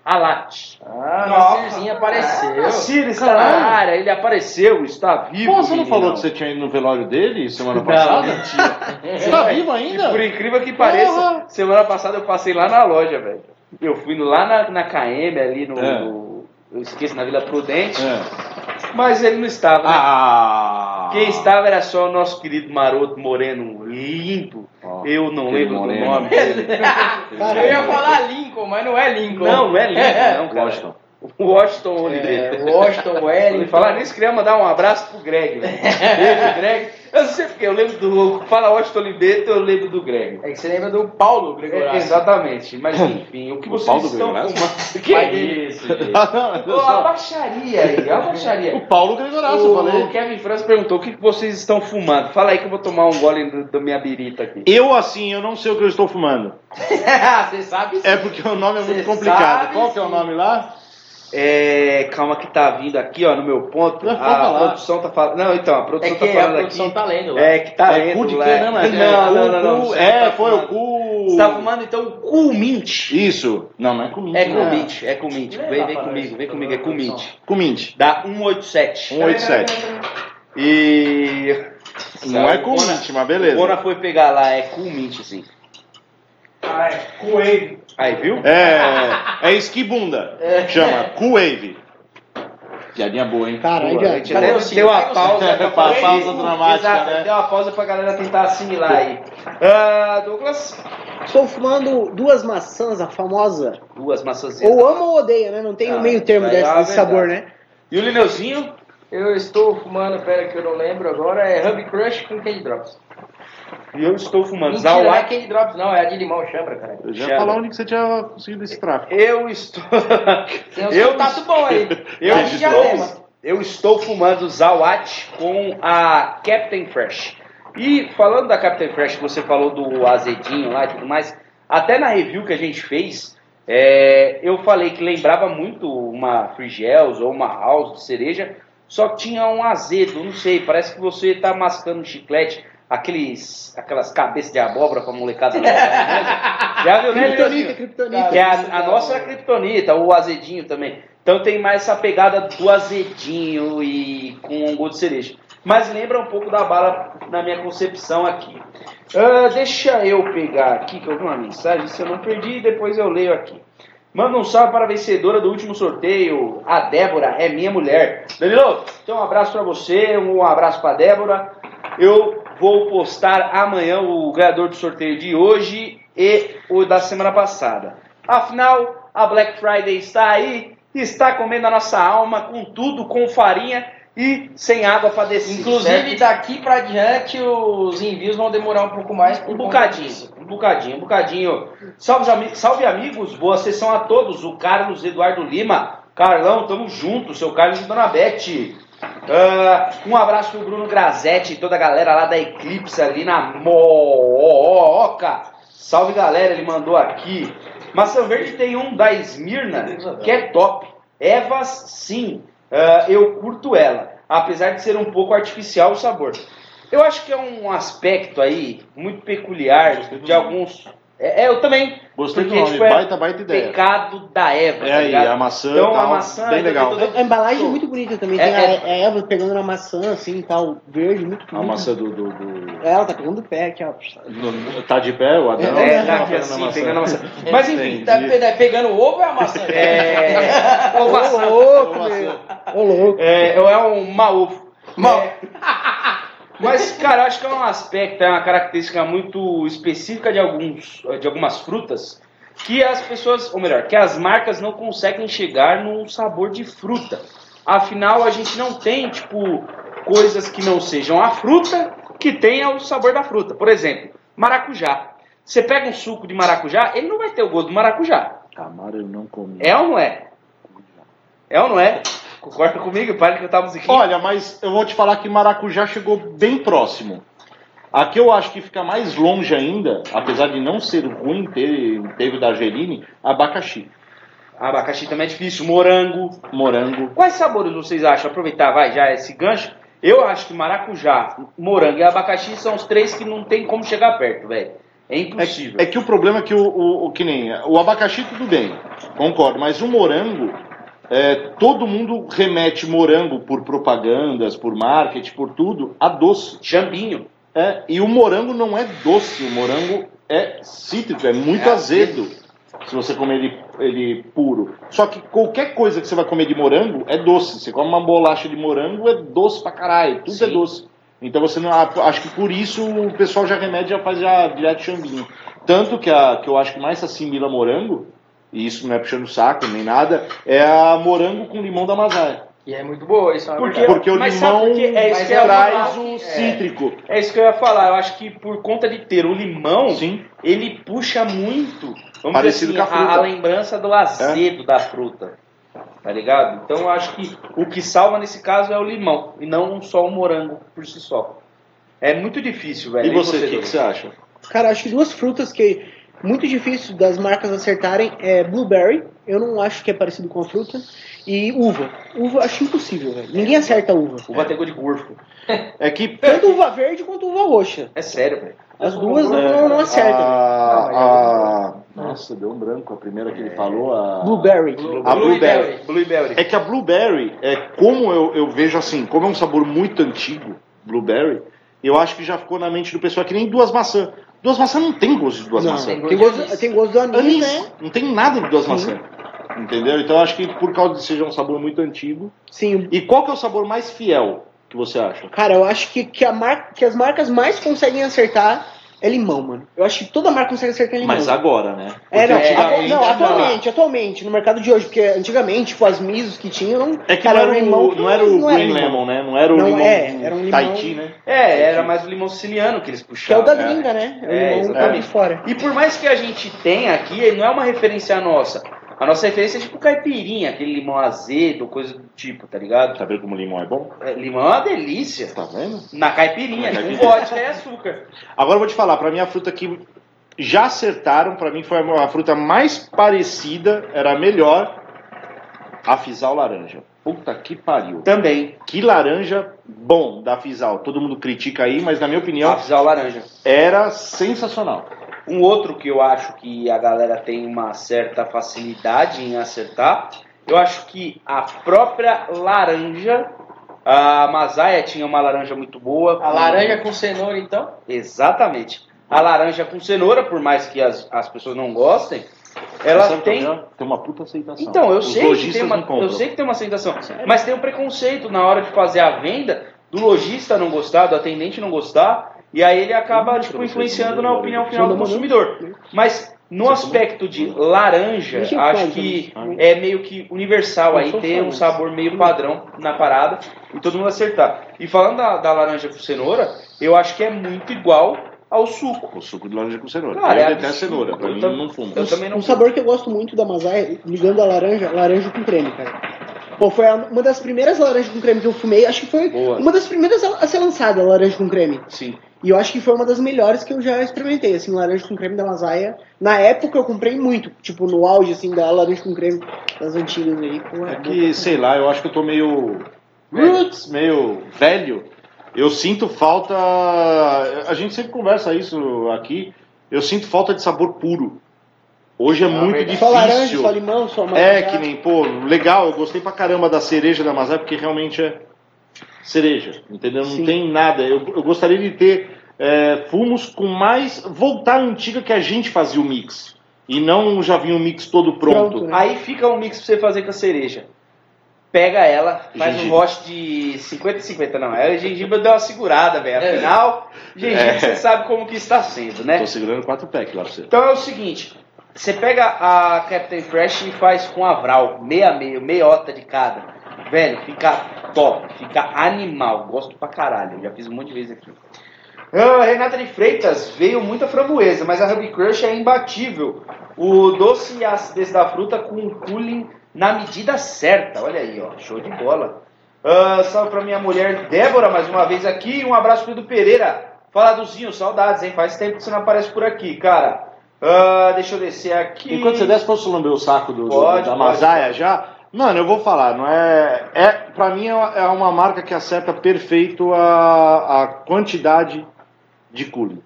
Nassir Alat. Ah, Nossa. Nassirzinho apareceu. Nassir está área, ele apareceu, está vivo. Pô, você não menino. falou que você tinha ido no velório dele semana Não, passada? mentira. Você tá vivo E ainda? por incrível que pareça, Porra. semana passada eu passei lá na loja, velho. Eu fui lá na, na KM, ali no, É. no- Eu esqueço, na Vila Prudente, É. mas ele não estava. né? Ah! Quem estava era só o nosso querido maroto moreno limpo. Eu não aquele lembro moreno. do nome dele. Eu ia falar Lincoln, mas não é Lincoln. Não, não é limpo, não, cara. Washington. Washington É, Oliveira. Washington Ele Wellington. falar nisso, queria mandar um abraço pro Greg. velho. Beijo, Greg. Eu não sei porque, eu lembro do. Fala Washington Oliveira, eu lembro do Greg. É que você lembra do Paulo É, Gregorati. exatamente, mas enfim, o que O vocês Paulo estão Gregorato? fumando? Que é isso, gente? Ah, não, Ô, a baixaria aí, a baixaria. O Paulo Gregorato, eu O falei. Kevin Franz perguntou o que vocês estão fumando. Fala aí que eu vou tomar um gole da minha birita aqui. Eu, assim, eu não sei o que eu estou fumando. você sabe sim. É porque o nome é muito Cê complicado. Qual que é o nome lá? É, calma que tá vindo aqui, ó, no meu ponto. Não, A falar. produção tá falando. Não, então, a É produção que tá a falando produção aqui. tá lendo lá. É, que tá é lendo cu de lá. quê, né, mas Não, não, não, não. Você É, tá foi o cu. Você tá fumando então o Cool Mint. Isso. Não, não é cu mint. É não. Cool Mint, é Cool Mint. Leva Vem, vem comigo, isso, vem comigo, é Cool Mint. Cu mint. Dá 187. 187. E. Não é O cu Bona- mint, mas O beleza. Bona foi pegar lá, é Cool Mint, assim. Ah, é. Com Wave. Aí, viu? É, é esquibunda. Chama Cool Wave. Piadinha boa, hein? Caralho, a gente Cadê deu, o Cid? deu uma pausa pausa dramática, Exato, né? Deu uma pausa pra galera tentar assimilar aí. Ah, Douglas? Estou fumando duas maçãs, a famosa. Duas maçãs. Ou ama ou odeia, né? Não tem Ah, um meio termo é desse, desse sabor, né? E o Lineuzinho? Eu estou fumando, pera que eu não lembro agora, é Hub Crush com Candy Drops. E eu estou fumando. Mentira, não é. Candy Drops não, é a de limão chambra, cara. Eu já ia falar onde que você tinha conseguido esse tráfico. Eu estou. Tem uns eu, contatos bons aí. eu, Diadema. estou, eu estou fumando Zawat com a Captain Fresh. E falando da Captain Fresh, que você falou do azedinho lá e tudo mais, até na review que a gente fez, é, eu falei que lembrava muito uma Frigels ou uma House de cereja, só que tinha um azedo, não sei, parece que você está mascando um chiclete, aqueles, aquelas cabeças de abóbora com a molecada nova, né? Já viu, né, Kryptonita, Leozinho? kryptonita. Que é a, a nossa é a Kryptonita, o azedinho também. Então tem mais essa pegada do azedinho e com um gosto de cereja. Mas lembra um pouco da bala na minha concepção aqui. Ah, deixa eu pegar aqui, que eu vi uma mensagem, se eu não perdi, depois eu leio aqui. Manda um salve para a vencedora do último sorteio, a Débora, é minha mulher. Danilo, então um abraço para você, um abraço para Débora. Eu vou postar amanhã o ganhador do sorteio de hoje e o da semana passada. Afinal, a Black Friday está aí, está comendo a nossa alma com tudo, com farinha e sem água para descer. Inclusive, certo? daqui pra diante, os envios vão demorar um pouco mais. Um bocadinho, um bocadinho, um bocadinho. Salve, salve amigos, boa sessão a todos. O Carlos Eduardo Lima, Carlão, tamo junto, seu Carlos e Dona Beth. Ah, um abraço pro Bruno Grazetti e toda a galera lá da Eclipse ali na Mooca. Salve galera, ele mandou aqui. Maçã Verde tem um da Esmirna que é top. Evas, sim, ah, eu curto ela, apesar de ser um pouco artificial o sabor. Eu acho que é um aspecto aí muito peculiar de alguns. É, é, eu também. Gostei do Porque, nome, tipo, é baita, baita ideia. pecado da Eva. É tá aí, a maçã Então, e a tal, maçã bem legal. tem todo- A embalagem é muito bonita também. É, Tem a, é. a Eva pegando na maçã, assim, tal, verde, muito A muito- maçã do... do, do- É, Ela tá pegando o pé aqui, ó. do- Tá de pé, o Adão? É, Tá tá aqui pegando a assim, maçã. pegando a maçã. Mas enfim. Tá pe- pegando o ovo é a maçã? é. Ô, louco, Ô, louco. É, é um maofo. Mal. É. Mas, cara, acho que é um aspecto, é uma característica muito específica de, alguns, de algumas frutas que as pessoas, ou melhor, que as marcas não conseguem chegar num sabor de fruta. Afinal, a gente não tem, tipo, coisas que não sejam a fruta que tenha o sabor da fruta. Por exemplo, maracujá. Você pega um suco de maracujá, ele não vai ter o gosto do maracujá. Camaro eu não comi. É ou não é? É ou não é? Concorda comigo? Para de cantar a musiquinha. Olha, mas eu vou te falar que maracujá chegou bem próximo. Aqui eu acho que fica mais longe ainda, apesar de não ser ruim, teve, teve da Argeline, abacaxi. Abacaxi também é difícil. Morango. Morango. Quais sabores vocês acham? Aproveitar, vai, já esse gancho. Eu acho que maracujá, morango e abacaxi são os três que não tem como chegar perto, velho. É impossível. É que o problema é que o, o, o que nem o abacaxi tudo bem, concordo, mas o morango é, todo mundo remete morango por propagandas, por marketing, por tudo a doce. Jambinho. É, e o morango não é doce, o morango é cítrico, é muito É azedo. Se você comer ele, ele puro. Só que qualquer coisa que você vai comer de morango é doce. Você come uma bolacha de morango, é doce pra caralho. Tudo é Sim. doce. Então você não. Acho que por isso o pessoal já remete já faz já direto chambinho. Tanto que, a, que eu acho que mais se assimila morango, e isso não é puxando o saco nem nada, é a morango com limão da Mazaia. E é muito boa, isso é Porque-. Porque o Mas limão por quê? É isso que é traz o É. cítrico. É isso que eu ia falar. Eu acho que por conta de ter o limão, Sim. ele puxa muito. Vamos Parecido dizer assim, com a fruta. a, lembrança do azedo da fruta. Tá ligado? Então eu acho que o que salva nesse caso é o limão e não só o morango por si só. É muito difícil, velho. E você, o que, que você acha? Cara, acho que duas frutas que muito difícil das marcas acertarem é blueberry, eu não acho que é parecido com a fruta, e uva. Uva acho impossível, velho. Ninguém acerta uva. Uva tem gosto de gorfo. É que Tanto uva verde quanto uva roxa. É sério, velho. As duas não, É, não, não acertam. A, Não, a- nossa, deu um branco a primeira que ele falou. A... Blueberry. A blueberry. Blueberry. É que a blueberry, é como eu, eu vejo assim, como é um sabor muito antigo, blueberry, eu acho que já ficou na mente do pessoal que nem duas maçãs. Duas maçãs não tem gosto de duas Não, maçãs. tem, gosto, tem gosto do anis, Anis, né? não tem nada de duas Sim. maçãs. Entendeu? Então eu acho que por causa de seja um sabor muito antigo. Sim. E qual que é o sabor mais fiel que você acha? Cara, eu acho que, que, a mar... que as marcas mais conseguem acertar é limão, mano. Eu acho que toda marca consegue acertar limão. Mas agora, né? É, não, antigamente não, não. atualmente, atualmente, no mercado de hoje, porque antigamente, tipo, as misos que tinham, não, É que cara, não, era limão o, que não era o Green limão. Lemon, né? Não era o Não, limão é, era um limão- Tahiti, né? É, era mais o limão siciliano que eles Que é o da É. gringa, né? É o É, limão de fora. E por mais que a gente tenha aqui, ele não é uma referência nossa. A nossa referência é tipo caipirinha, aquele limão azedo, coisa do tipo, tá ligado? Tá vendo como limão é bom? É, limão é uma delícia. Tá vendo? Na caipirinha, com vodka e açúcar. Agora eu vou te falar, pra mim a fruta que já acertaram, pra mim foi a a fruta mais parecida, era a melhor, a Fisal laranja. Puta que pariu. Também, Que laranja bom da Fisal. Todo mundo critica aí, mas na minha opinião Afisal laranja. era sensacional. Um outro que eu acho que a galera tem uma certa facilidade em acertar, eu acho que a própria laranja, a Mazaia tinha uma laranja muito boa. A laranja com cenoura, então? Exatamente. A laranja com cenoura, por mais que as, as pessoas não gostem, ela Sabe tem. é? tem uma puta aceitação. Então, eu Os sei, que tem uma, eu sei que tem uma aceitação, mas tem um preconceito na hora de fazer a venda do lojista não gostar, do atendente não gostar, e aí ele acaba Hum, tipo, influenciando na opinião olha. final do consumidor. Mas no aspecto de laranja, acho que gente. é meio que universal aí ter um sabor meio padrão na parada e todo mundo acertar. E falando da, da laranja com cenoura, eu acho que é muito igual ao suco. O suco de laranja com cenoura. Cara, eu é detesto absurdo. cenoura, pra Eu mim não fumo. eu também não Um sabor que eu gosto muito da Mazai, ligando a laranja, laranja com creme, cara. Pô, foi a- uma das primeiras laranjas com creme que eu fumei, acho que foi Boa. uma das primeiras a a ser lançada, a laranja com creme. Sim. E eu acho que foi uma das melhores que eu já experimentei, assim, laranja com creme da Mazaia. Na época eu comprei muito, tipo, no auge, assim, da laranja com creme das antigas aí. Pô, É bom que, sei lá, eu acho que eu tô meio. Roots, meio velho. Eu sinto falta. A gente sempre conversa isso aqui. Eu sinto falta de sabor puro. Hoje é muito verdade. Só laranja, difícil. só limão, só É maracujá. que nem, pô, legal, eu gostei pra caramba da cereja da Mazé, porque realmente é cereja, entendeu? Não Sim. tem nada. Eu, eu gostaria de ter é, fumos com mais. voltar à antiga que a gente fazia o mix. E não já vinha o mix todo pronto. Pronto, né? Aí fica um mix pra você fazer com a cereja. Pega ela, faz Gengibre. um roche de 50 e 50, não. É o gengibre deu uma segurada, velho. É. Afinal, gengibre É. você sabe como que está sendo, né? Tô segurando quatro packs lá pra você. Então é o seguinte, você pega a Captain Fresh e faz com a Vral, meia meio, meiota de cada. Velho, fica top, fica animal, gosto pra caralho, já fiz um monte de vezes aqui. Ah, Renata de Freitas, veio muita framboesa, mas a Ruby Crush é imbatível. O doce e a acidez da fruta com o cooling na medida certa, olha aí, ó, show de bola. Ah, salve pra minha mulher Débora, mais uma vez aqui, um abraço pro Edu Pereira. Fala Duzinho, saudades, hein? Faz tempo que você não aparece por aqui, cara. Ah, deixa eu descer aqui. Enquanto você desce, posso lamber o saco do, do- Pode, da pode, Masaia pode. já? Mano, eu vou falar, não é. é pra mim é uma- é marca que acerta perfeito a, a quantidade de cooling.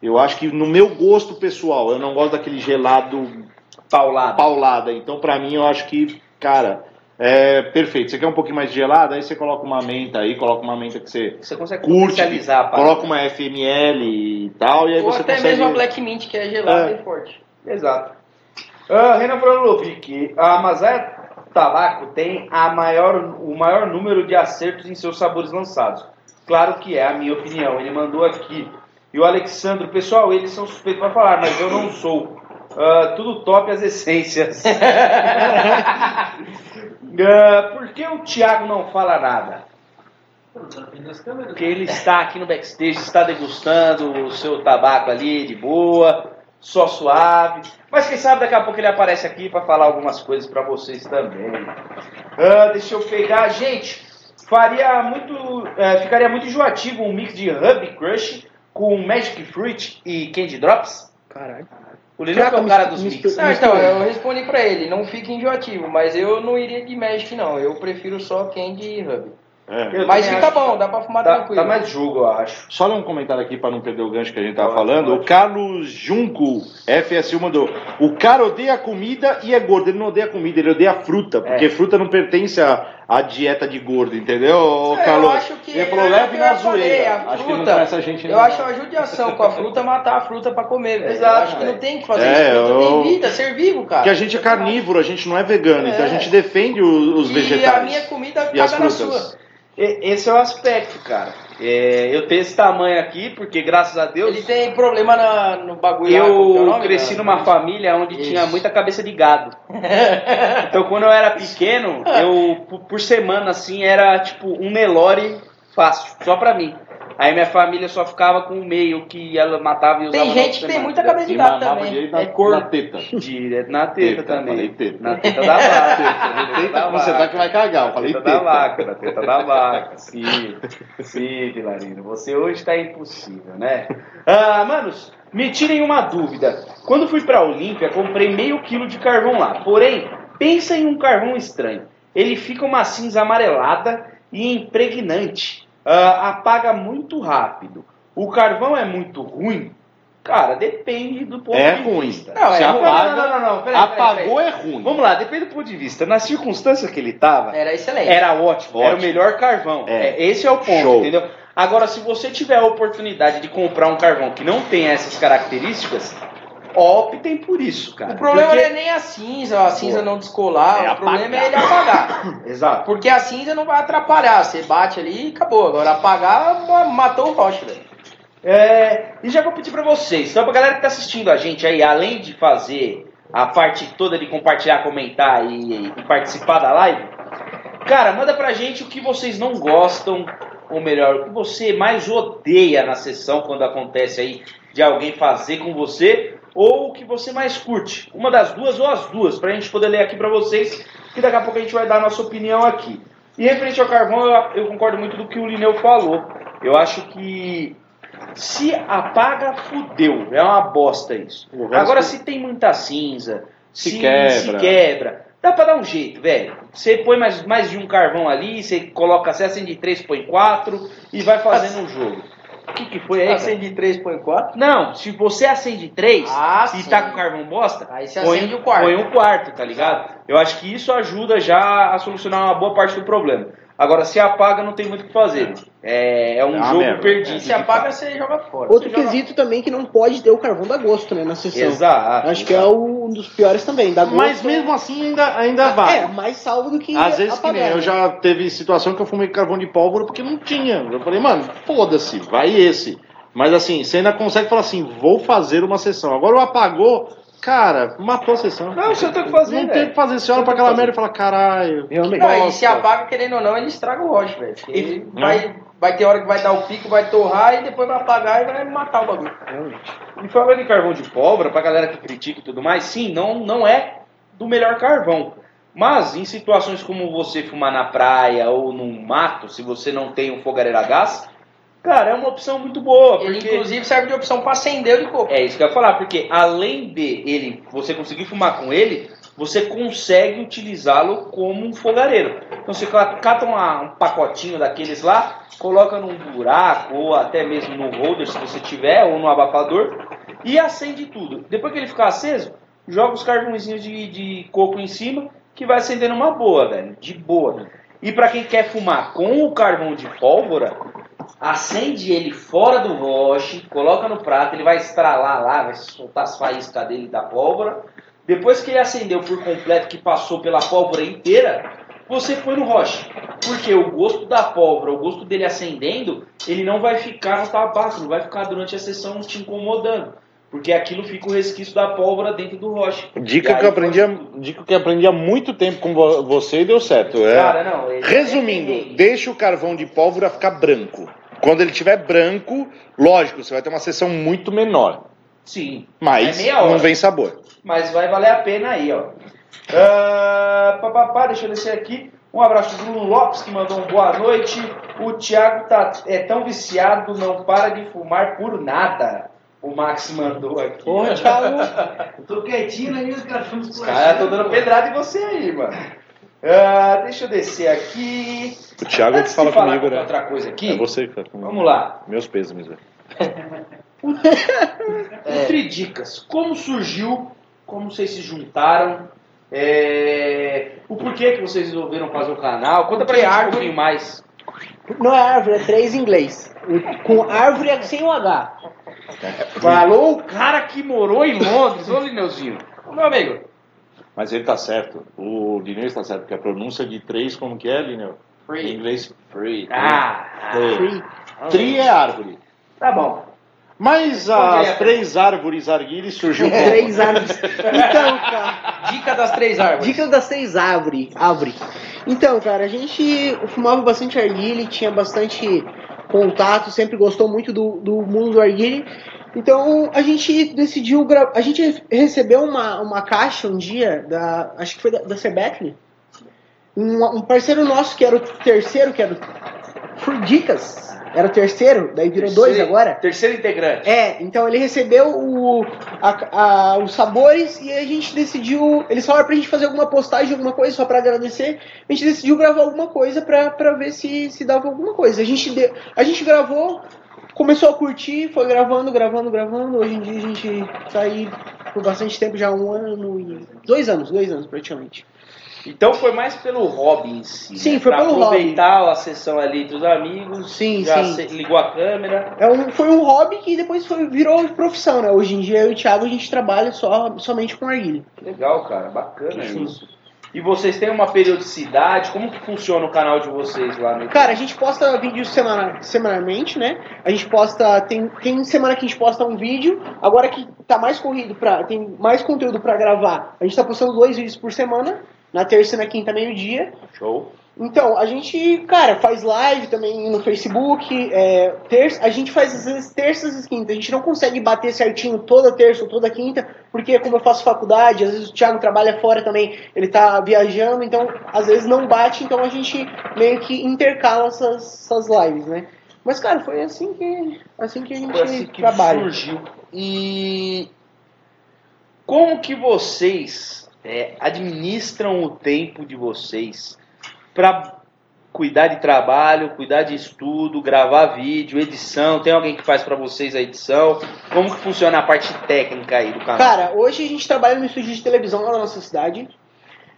Eu acho que no meu gosto pessoal, eu não gosto daquele gelado Paulada. paulada. Então, pra mim, eu acho que, cara, é perfeito. Você quer um pouquinho mais de gelado, aí você coloca uma menta aí, curte uma menta que você Você consegue curte, potencializar a parada. coloca uma FML e tal, e aí Ou você até consegue... mesmo a Black Mint, que é gelada É. e forte. Exato. Ah, Renan Frolovic, a Mazaya Tabaco tem a maior, o maior número de acertos em seus sabores lançados. Claro que é a minha opinião, ele mandou aqui. E o Alexandro, pessoal, eles são suspeitos para falar, mas eu não sou. Ah, tudo top as essências. Ah, por que o Thiago não fala nada? Porque ele está aqui no backstage, está degustando o seu tabaco ali de boa, só suave. Mas quem sabe daqui a pouco ele aparece aqui para falar algumas coisas para vocês também. Ah, deixa eu pegar, gente. Faria muito, eh, ficaria muito enjoativo um mix de Hub Crush com Magic Fruit e Candy Drops. Caralho. O Lino é o cara dos mix. Não, então, eu respondi pra ele, não fica enjoativo, mas eu não iria de Magic não, eu prefiro só Candy e Hub. É. Mas fica acho- bom, dá pra fumar Tá, tranquilo. tá mais jogo, eu acho. Só ler um comentário aqui para não perder o gancho que a gente tava Pode, falando. pode. O Carlos Junco, FSU, mandou. O cara odeia a comida e é gordo. Ele não odeia a comida, ele odeia a fruta. Porque É. fruta não pertence à, à dieta de gordo, entendeu, É, Carlos? eu acho que ele falou, é leve na falei, zoeira. a Acho que não fruta, a gente Eu acho a judiação com a fruta matar a fruta pra comer, velho. Exato, eu acho que não tem que fazer É, isso. Fruta eu- tem vida, ser vivo, cara. Porque a gente é carnívoro, a gente não é vegano, então a É. gente defende os E vegetais. a minha comida E caga na sua. Esse é o aspecto, cara. É, eu tenho esse tamanho aqui, porque graças a Deus Ele tem problema na- no bagulho lá, qual que é eu cresci cara? numa família onde Isso. tinha muita cabeça de gado. Então quando eu era pequeno, eu por- por semana assim era tipo um Nelore fácil, só pra mim. Aí minha família só ficava com o meio que ela matava e usava Tem gente que tem muita cabeça de gato também. direito na, É cor. na teta. Direto na teta, Teta, também. falei teta. Na teta da vaca. Teta da você tá que vai cagar, eu falei teta da teta. vaca, na teta da vaca. Sim, sim, Vilarino. Você hoje tá impossível, né? Ah, manos, me tirem uma dúvida. Quando fui pra Olímpia, comprei meio quilo de carvão lá. Porém, pensa em um carvão estranho. Ele fica uma cinza amarelada e impregnante. Ah, apaga muito rápido. O carvão é muito ruim? Cara, depende do ponto É de ruim. vista. Não, Se é ruim. apaga, Não, não, não, não, peraí, apagou peraí, é ruim. Vamos lá, depende do ponto de vista. Na circunstância que ele tava, Era excelente. era ótimo, era o Ótimo. melhor carvão. É. É, esse é o ponto, Show. entendeu? Agora, se você tiver a oportunidade de comprar um carvão que não tem essas características, optem por isso, cara. O problema Porque- não é nem a cinza, a cinza não descolar, É o problema apagar. é ele apagar. Exato. Porque a cinza não vai atrapalhar, você bate ali e acabou. Agora apagar, ma- matou o rocha, velho. É, e já vou pedir pra vocês, então pra galera que tá assistindo a gente aí, além de fazer a parte toda de compartilhar, comentar e, e participar da live, cara, manda pra gente o que vocês não gostam, ou melhor, o que você mais odeia na sessão quando acontece aí de alguém fazer com você, ou o que você mais curte. Uma das duas ou as duas, pra gente poder ler aqui pra vocês, que daqui a pouco a gente vai dar a nossa opinião aqui. E referente ao carvão, eu, eu concordo muito do que o Lineu falou. Eu acho que se apaga, fudeu. É uma bosta isso. O Agora, se tem muita cinza, Se se, quebra. se quebra, dá pra dar um jeito, velho. Você põe mais, mais de um carvão ali, você coloca, você acende 3, põe 4 e vai fazendo um jogo. O que, que foi aí? Acende 3, põe 4. Não, se você acende 3 Ah, e sim. tá com carvão bosta, Aí você põe, acende o quarto. põe um quarto, tá ligado? Eu acho que isso ajuda já a solucionar uma boa parte do problema. Agora, se apaga, não tem muito o que fazer. É, é um É uma jogo merda. perdido. Se apaga, você joga fora. Outro Você joga- quesito também que não pode ter o carvão da gosto, né, na sessão. Exato. Acho que é o- um dos piores também. Da gosto, Mas mesmo assim ainda, ainda vai. É, mais salvo do que Às vezes que apagar, nem eu né? já teve situação que eu fumei carvão de pólvora porque não tinha. Eu falei, mano, foda-se, vai esse. Mas assim, você ainda consegue falar assim, vou fazer uma sessão. Agora o apagou, cara, matou a sessão. Não, você não tem o que fazer, Não tem o que fazer. Você olha pra aquela que merda e fala, caralho. Realmente. Não, e se apaga, querendo ou não, ele estraga o rocha, velho. E- Ele vai, vai ter hora que vai dar o pico, vai torrar e depois vai apagar e vai matar o bagulho. E falando em carvão de pólvora, pra galera que critica e tudo mais, sim, não, não é do melhor carvão. Mas em situações como você fumar na praia ou num mato, se você não tem um fogareiro a gás, Cara, é uma opção muito boa. Ele, Porque... inclusive, serve de opção para acender o de coco. É isso que eu ia falar, porque além de ele, você conseguir fumar com ele, você consegue utilizá-lo como um fogareiro. Então você ca- cata uma- um pacotinho daqueles lá, coloca num buraco, ou até mesmo no holder se você tiver, ou no abafador, e acende tudo. Depois que ele ficar aceso, joga os carvãozinhos de, de coco em cima, que vai acendendo uma boa, velho. De boa. E para quem quer fumar com o carvão de pólvora, acende ele fora do roche, coloca no prato, ele vai estralar lá, vai soltar as faíscas dele da pólvora. Depois que ele acendeu por completo, que passou pela pólvora inteira, você põe no roche. Porque o gosto da pólvora, o gosto dele acendendo, ele não vai ficar no tabaco, não vai ficar durante a sessão te incomodando. Porque aquilo fica o resquício da pólvora dentro do roche. Dica que eu aprendi, há- dica que aprendi há muito tempo com vo- você e deu certo. É, Cara, não, ele- resumindo, ele- deixa o carvão de pólvora ficar branco. Quando ele tiver branco, lógico, você vai ter uma sessão muito menor. Sim. Mas é não vem sabor. Mas vai valer a pena aí, ó. Ah, pá, pá, pá, deixa eu descer aqui. Um abraço do Bruno Lopes, que mandou um boa noite. O Thiago tá, é tão viciado, não para de fumar por nada. O Max mandou aqui. Porra, Thiago. Eu tô quietinho na minha gravação Os caras estão dando pedrada em você aí, mano. Ah, deixa eu descer aqui. O Thiago Antes de fala falar comigo, né? outra coisa aqui. É você que fala comigo. Vamos lá. Meus pêsames, velho. Nutridicas. Como surgiu? Como vocês se juntaram? É, O porquê que vocês resolveram fazer o canal? Conta pra gente um árvore- pouquinho mais. Não é árvore, é três em inglês. Com árvore é sem o H. Falou o cara que morou em Londres, ô Lineuzinho. Ô, Meu amigo, Mas ele tá certo. O Lineu está certo, porque a pronúncia de três, como que é, Lineu? Em free. inglês, free. Ah, Free. Free. Tri é árvore. tá bom. Mas é? as três árvores arguires surgiu como? Três árvores. Então, cara. Dica das três árvores. Dica das seis árvores. Árvore. Então, cara, a gente fumava bastante arguile, tinha bastante contato, sempre gostou muito do, do mundo do arguile. Então a gente decidiu A gente re- recebeu uma, uma caixa um dia da. Acho que foi da, da. Um, um parceiro nosso que era o terceiro, que era o Free Dicas. Era o terceiro, daí virou dois Terceiro- agora. Terceiro integrante. É, então ele recebeu o, a- a- os sabores e a gente decidiu. Eles falaram pra gente fazer alguma postagem, alguma coisa, só pra agradecer. A gente decidiu gravar alguma coisa pra, pra ver se, se dava alguma coisa. A gente, de- a gente gravou, começou a curtir, foi gravando, gravando, gravando. Hoje em dia a gente tá aí por bastante tempo já um ano e. Dois anos, dois anos praticamente. Então foi mais pelo hobby em si. Sim, né? foi pra pelo aproveitar a sessão ali dos amigos. Sim, já sim. ligou a câmera. É um, foi um hobby que depois foi, virou profissão, né? Hoje em dia eu e o Thiago a gente trabalha só, somente com arguilha. Legal, cara. Bacana Sim. isso. E vocês têm uma periodicidade? Como que funciona o canal de vocês lá no Cara, a gente posta vídeos semana, semanalmente, né? A gente posta. Tem, tem semana que a gente posta um vídeo. Agora que tá mais corrido pra. Tem mais conteúdo pra gravar. A gente tá postando dois vídeos por semana. Na terça e na quinta, meio-dia. Show. Então, a gente, cara, faz live também no Facebook. É, terça, a gente faz às vezes terças e quintas. A gente não consegue bater certinho toda terça ou toda quinta, porque como eu faço faculdade, às vezes o Thiago trabalha fora também, ele tá viajando, então às vezes não bate, então a gente meio que intercala essas, essas lives, né? Mas, cara, foi assim que, assim que a gente Foi assim que trabalha. surgiu. E como que vocês é, administram o tempo de vocês para cuidar de trabalho, cuidar de estudo, gravar vídeo, edição? Tem alguém que faz para vocês a edição? Como que funciona a parte técnica aí do canal? Cara, hoje a gente trabalha no estúdio de televisão lá na nossa cidade.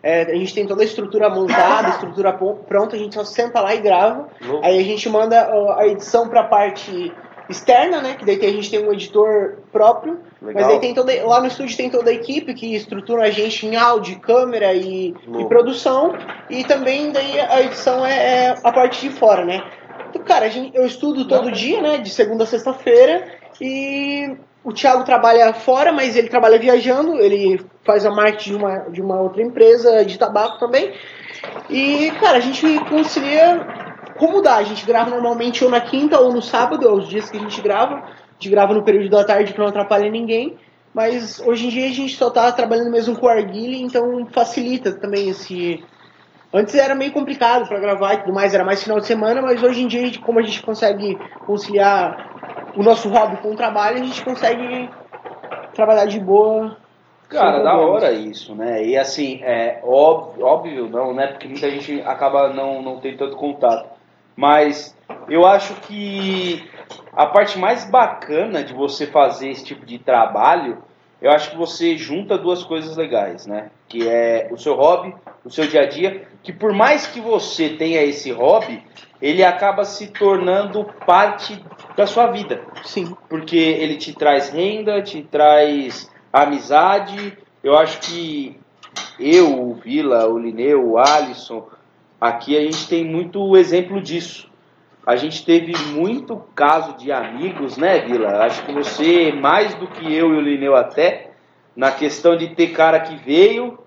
É, a gente tem toda a estrutura montada, a estrutura pronta, a gente só senta lá e grava. Aí a gente manda a edição pra parte externa, né? Que daí a gente tem um editor próprio. Mas Legal. aí tem toda, lá no estúdio tem toda a equipe que estrutura a gente em áudio, câmera e, e produção. E também daí a edição é, é a parte de fora, né? Então, cara, a gente, eu estudo todo dia, né? De segunda a sexta-feira. E o Thiago trabalha fora, mas ele trabalha viajando. Ele faz a marketing de uma, de uma outra empresa de tabaco também. E, cara, a gente concilia como dá. A gente grava normalmente ou na quinta ou no sábado, é os dias que a gente grava. A gente grava no período da tarde que não atrapalha ninguém. Mas hoje em dia a gente só tá trabalhando mesmo com arguile, então facilita também esse, Antes era meio complicado pra gravar e tudo mais, era mais final de semana, mas hoje em dia, como a gente consegue conciliar o nosso hobby com o trabalho, a gente consegue trabalhar de boa. Cara, da hora isso, né? E assim, é óbvio, óbvio não, né? Porque muita gente acaba não, não tendo tanto contato. Mas eu acho que a parte mais bacana de você fazer esse tipo de trabalho, eu acho que você junta duas coisas legais, né? Que é o seu hobby, o seu dia a dia, que por mais que você tenha esse hobby, ele acaba se tornando parte da sua vida Sim. porque ele te traz renda, te traz amizade. Eu acho que eu, o Vila, o Lineu, o Alisson, aqui a gente tem muito exemplo disso. A gente teve muito caso de amigos, né, Vila? Acho que você, mais do que eu e o Lineu até, na questão de ter cara que veio,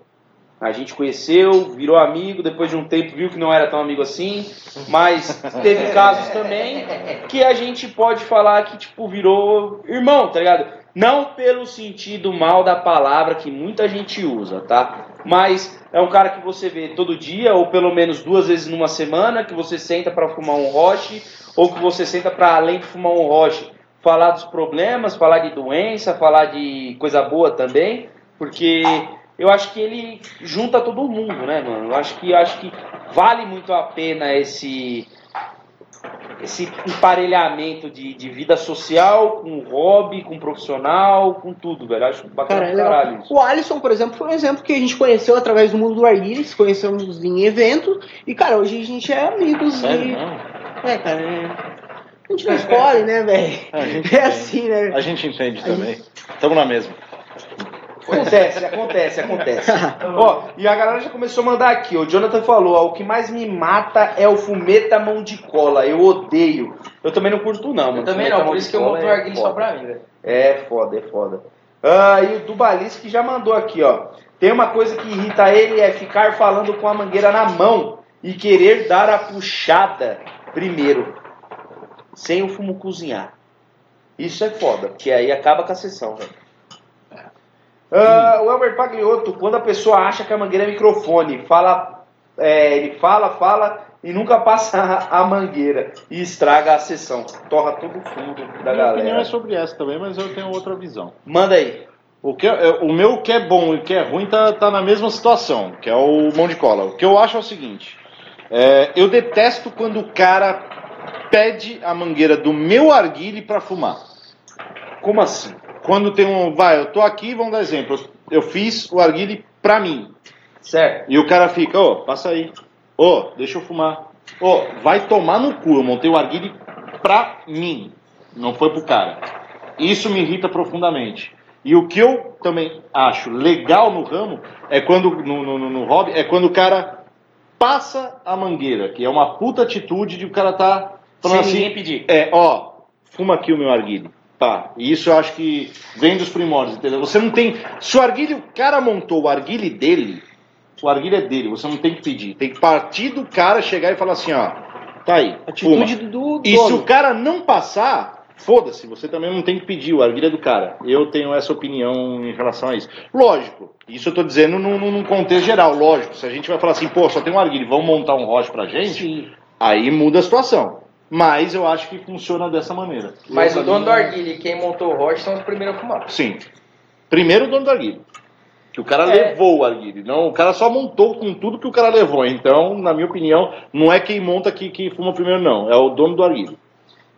a gente conheceu, virou amigo, depois de um tempo viu que não era tão amigo assim, mas teve casos também que a gente pode falar que, tipo, virou irmão, tá ligado? Não pelo sentido mal da palavra que muita gente usa, tá? Mas é um cara que você vê todo dia, ou pelo menos duas vezes numa semana, que você senta pra fumar um roche, ou que você senta pra além de fumar um roche, falar dos problemas, falar de doença, falar de coisa boa também, porque eu acho que ele junta todo mundo, né, mano? Eu acho que eu acho que vale muito a pena esse esse emparelhamento de, de vida social com hobby, com profissional, com tudo, velho. Acho bacana Cara, caralho isso. O Alisson, por exemplo, foi um exemplo que a gente conheceu através do mundo do Arguilha, se conhecemos em evento, e cara, hoje a gente é amigos Sério, e. não? É, cara, é... a gente não escolhe, né, velho? É assim, né? A gente entende também. Estamos na mesma. Acontece, acontece, acontece. Ó, e a galera já começou a mandar aqui. O Jonathan falou: ó, o que mais me mata é o fumeta mão de cola. Eu odeio. Eu também não curto, não, mano. Eu também Fumeta não, por isso que eu monto o é arguilho só pra mim, velho. É foda, é foda. Ah, e o Dubalis que já mandou aqui, ó. Tem uma coisa que irrita ele é ficar falando com a mangueira na mão e querer dar a puxada primeiro, sem o fumo cozinhar. Isso é foda, porque aí acaba com a sessão, velho. Ah, o Elber Pagliotto, quando a pessoa acha que a mangueira é microfone, fala, é, ele fala, fala e nunca passa a a mangueira e estraga a sessão, torra todo o fundo da Minha opinião galera. é sobre essa também, mas eu tenho outra visão. Manda aí. O, que é- o meu que é bom e o que é ruim tá, tá na mesma situação, que é o mão de cola. O que eu acho é o seguinte: é, eu detesto quando o cara pede a mangueira do meu arguile para fumar. Como assim? Quando tem um. Vai, eu tô aqui, vamos dar exemplo. Eu fiz o arguile pra mim. Certo. E o cara fica, ô, passa aí. Ô, deixa eu fumar. Ô, vai tomar no cu. Eu montei o arguile pra mim. Não foi pro cara. Isso me irrita profundamente. E o que eu também acho legal no ramo é quando, no, no, no- no hobby, é quando o cara passa a mangueira, que é uma puta atitude de o cara tá falando Sem assim. ninguém pedir. É, ó, fuma aqui o meu arguile. Tá, e isso eu acho que vem dos primórdios, entendeu? Você não tem. Se o arguile, o cara montou o arguile dele, o arguile é dele, você não tem que pedir. Tem que partir do cara, chegar e falar assim, ó, tá aí, fuma. Atitude do, do E se o cara não passar, foda-se, você também não tem que pedir, o arguilha é do cara. Eu tenho essa opinião em relação a isso. Lógico, isso eu tô dizendo num, num- contexto geral, lógico. Se a gente vai falar assim, pô, só tem um arguilha, vamos montar um roche pra gente, Sim. aí muda a situação. Mas eu acho que funciona dessa maneira. Mas Eu, o dono do pra mim, arguilho e quem montou o roche são os primeiros a fumar. Sim. Primeiro o dono do arguilho. Que o cara É. levou o arguilho. Não, o cara só montou com tudo que o cara levou. Então, na minha opinião, não é quem monta que, que fuma primeiro, não. É o dono do arguilho.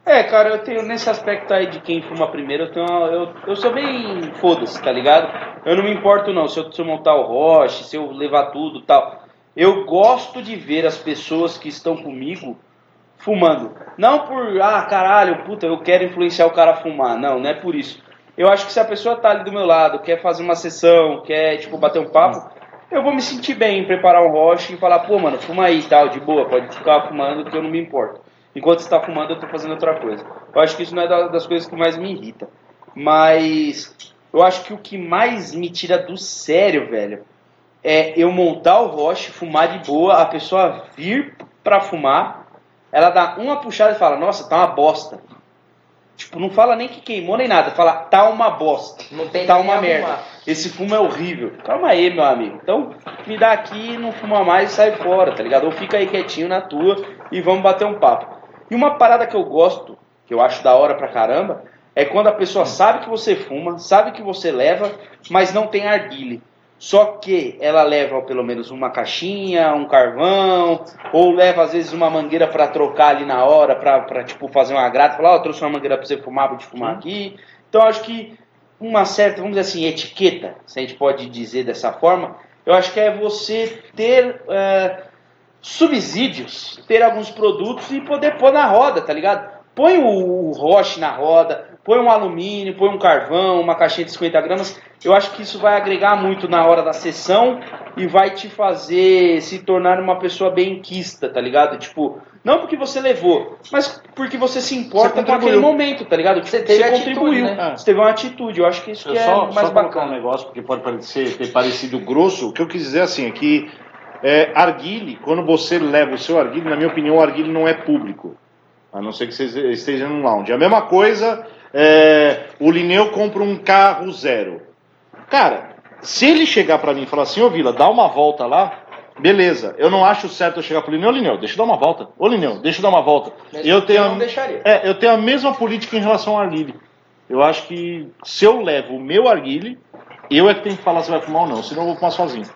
É, cara, eu tenho nesse aspecto aí de quem fuma primeiro, eu tenho uma- eu, eu sou bem foda-se, tá ligado? Eu não me importo não, se eu, se eu montar o roche, se eu levar tudo e tal. Eu gosto de ver as pessoas que estão comigo fumando. Não por, ah, caralho, puta, eu quero influenciar o cara a fumar. Não, não é por isso. Eu acho que se a pessoa tá ali do meu lado, quer fazer uma sessão, quer, tipo, bater um papo, eu vou me sentir bem em preparar um roche e falar, pô, mano, fuma aí e tal, de boa, pode ficar fumando que eu não me importo. Enquanto você tá fumando, eu tô fazendo outra coisa. Eu acho que isso não é da- das coisas que mais me irrita. Mas eu acho que o que mais me tira do sério, velho, é eu montar o roche, fumar de boa, a pessoa vir pra fumar, ela dá uma puxada e fala, nossa, tá uma bosta. Tipo, não fala nem que queimou nem nada, fala tá uma bosta. Não tem Tá uma arrumar. merda. Esse fumo é horrível. Calma aí, meu amigo. Então, me dá aqui, não fuma mais e sai fora, tá ligado? Ou fica aí quietinho na tua e vamos bater um papo. E uma parada que eu gosto, que eu acho da hora pra caramba, é quando a pessoa sabe que você fuma, sabe que você leva, mas não tem arguile. Só que ela leva pelo menos uma caixinha, um carvão, ou leva às vezes uma mangueira pra trocar ali na hora, pra tipo fazer uma grata, falar, ó, eu trouxe uma mangueira pra você fumar, vou te fumar aqui. Então acho que uma certa, vamos dizer assim, etiqueta, se a gente pode dizer dessa forma, eu acho que é você ter é, subsídios, ter alguns produtos e poder pôr na roda, tá ligado? Põe o, o roche na roda, põe um alumínio, põe um carvão, uma caixinha de 50 gramas. Eu acho que isso vai agregar muito na hora da sessão e vai te fazer se tornar uma pessoa bem quista, tá ligado? Tipo, não porque você levou, mas porque você se importa Você com aquele momento, tá ligado? Você teve atitude, contribuiu, né? É. você teve uma atitude. Eu acho que isso Eu que é só, mais só colocar um bacana. negócio, porque pode parecer, ter parecido grosso. O que eu quis dizer assim é que é, arguile, quando você leva o seu arguile, na minha opinião, o arguile não é público. A não ser que você esteja num lounge. A mesma coisa, é, o Lineu compra um carro zero. Cara, se ele chegar pra mim e falar assim, ô Vila, dá uma volta lá, beleza. Eu não acho certo eu chegar pro Lineu, ô Lineu, deixa eu dar uma volta. Ô Lineu, deixa eu dar uma volta. Mas Eu tenho, eu a- não deixaria. é, eu tenho a mesma política em relação ao arguile. Eu acho que se eu levo o meu arguile, eu é que tenho que falar se vai fumar ou não, senão eu vou fumar sozinho.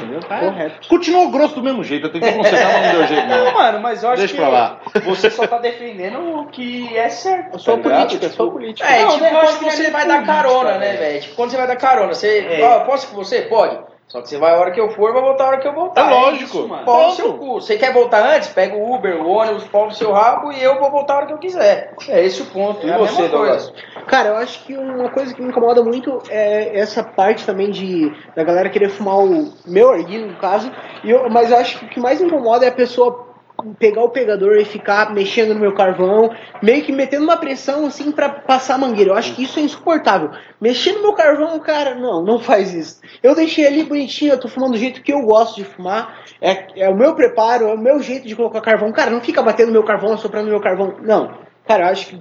Entendeu? Correto. Continuou grosso do mesmo jeito, eu tentei consertar, mas não deu jeito Não, não. mano, mas eu acho Deixa que pra lá. você só tá defendendo o que é certo. Eu sou tá política, eu Tipo, sou política. É, Não, tipo, né, eu acho quando que você é vai dar carona, né, velho. velho? Tipo, quando você vai dar carona, você. É. Ó, posso com você? Pode. Só que você vai a hora que eu for, vai voltar a hora que eu voltar. É lógico. isso, mano. Pau no Pronto. seu cu. Você quer voltar antes? Pega o Uber, o ônibus, pau no seu rabo e eu vou voltar a hora que eu quiser. É esse o ponto. É e a você, mesma Douglas? coisa. Cara, eu acho que uma coisa que me incomoda muito é essa parte também de da galera querer fumar o meu arguilho, no caso. E eu, mas eu acho que o que mais me incomoda é a pessoa pegar o pegador e ficar mexendo no meu carvão, meio que metendo uma pressão assim pra passar a mangueira. Eu acho que isso é insuportável. Mexer no meu carvão, cara, não, não faz isso. Eu deixei ali bonitinho, eu tô fumando do jeito que eu gosto de fumar. É, é o meu preparo, é o meu jeito de colocar carvão. Cara, não fica batendo meu carvão, soprando meu carvão. Não. Cara, eu acho que,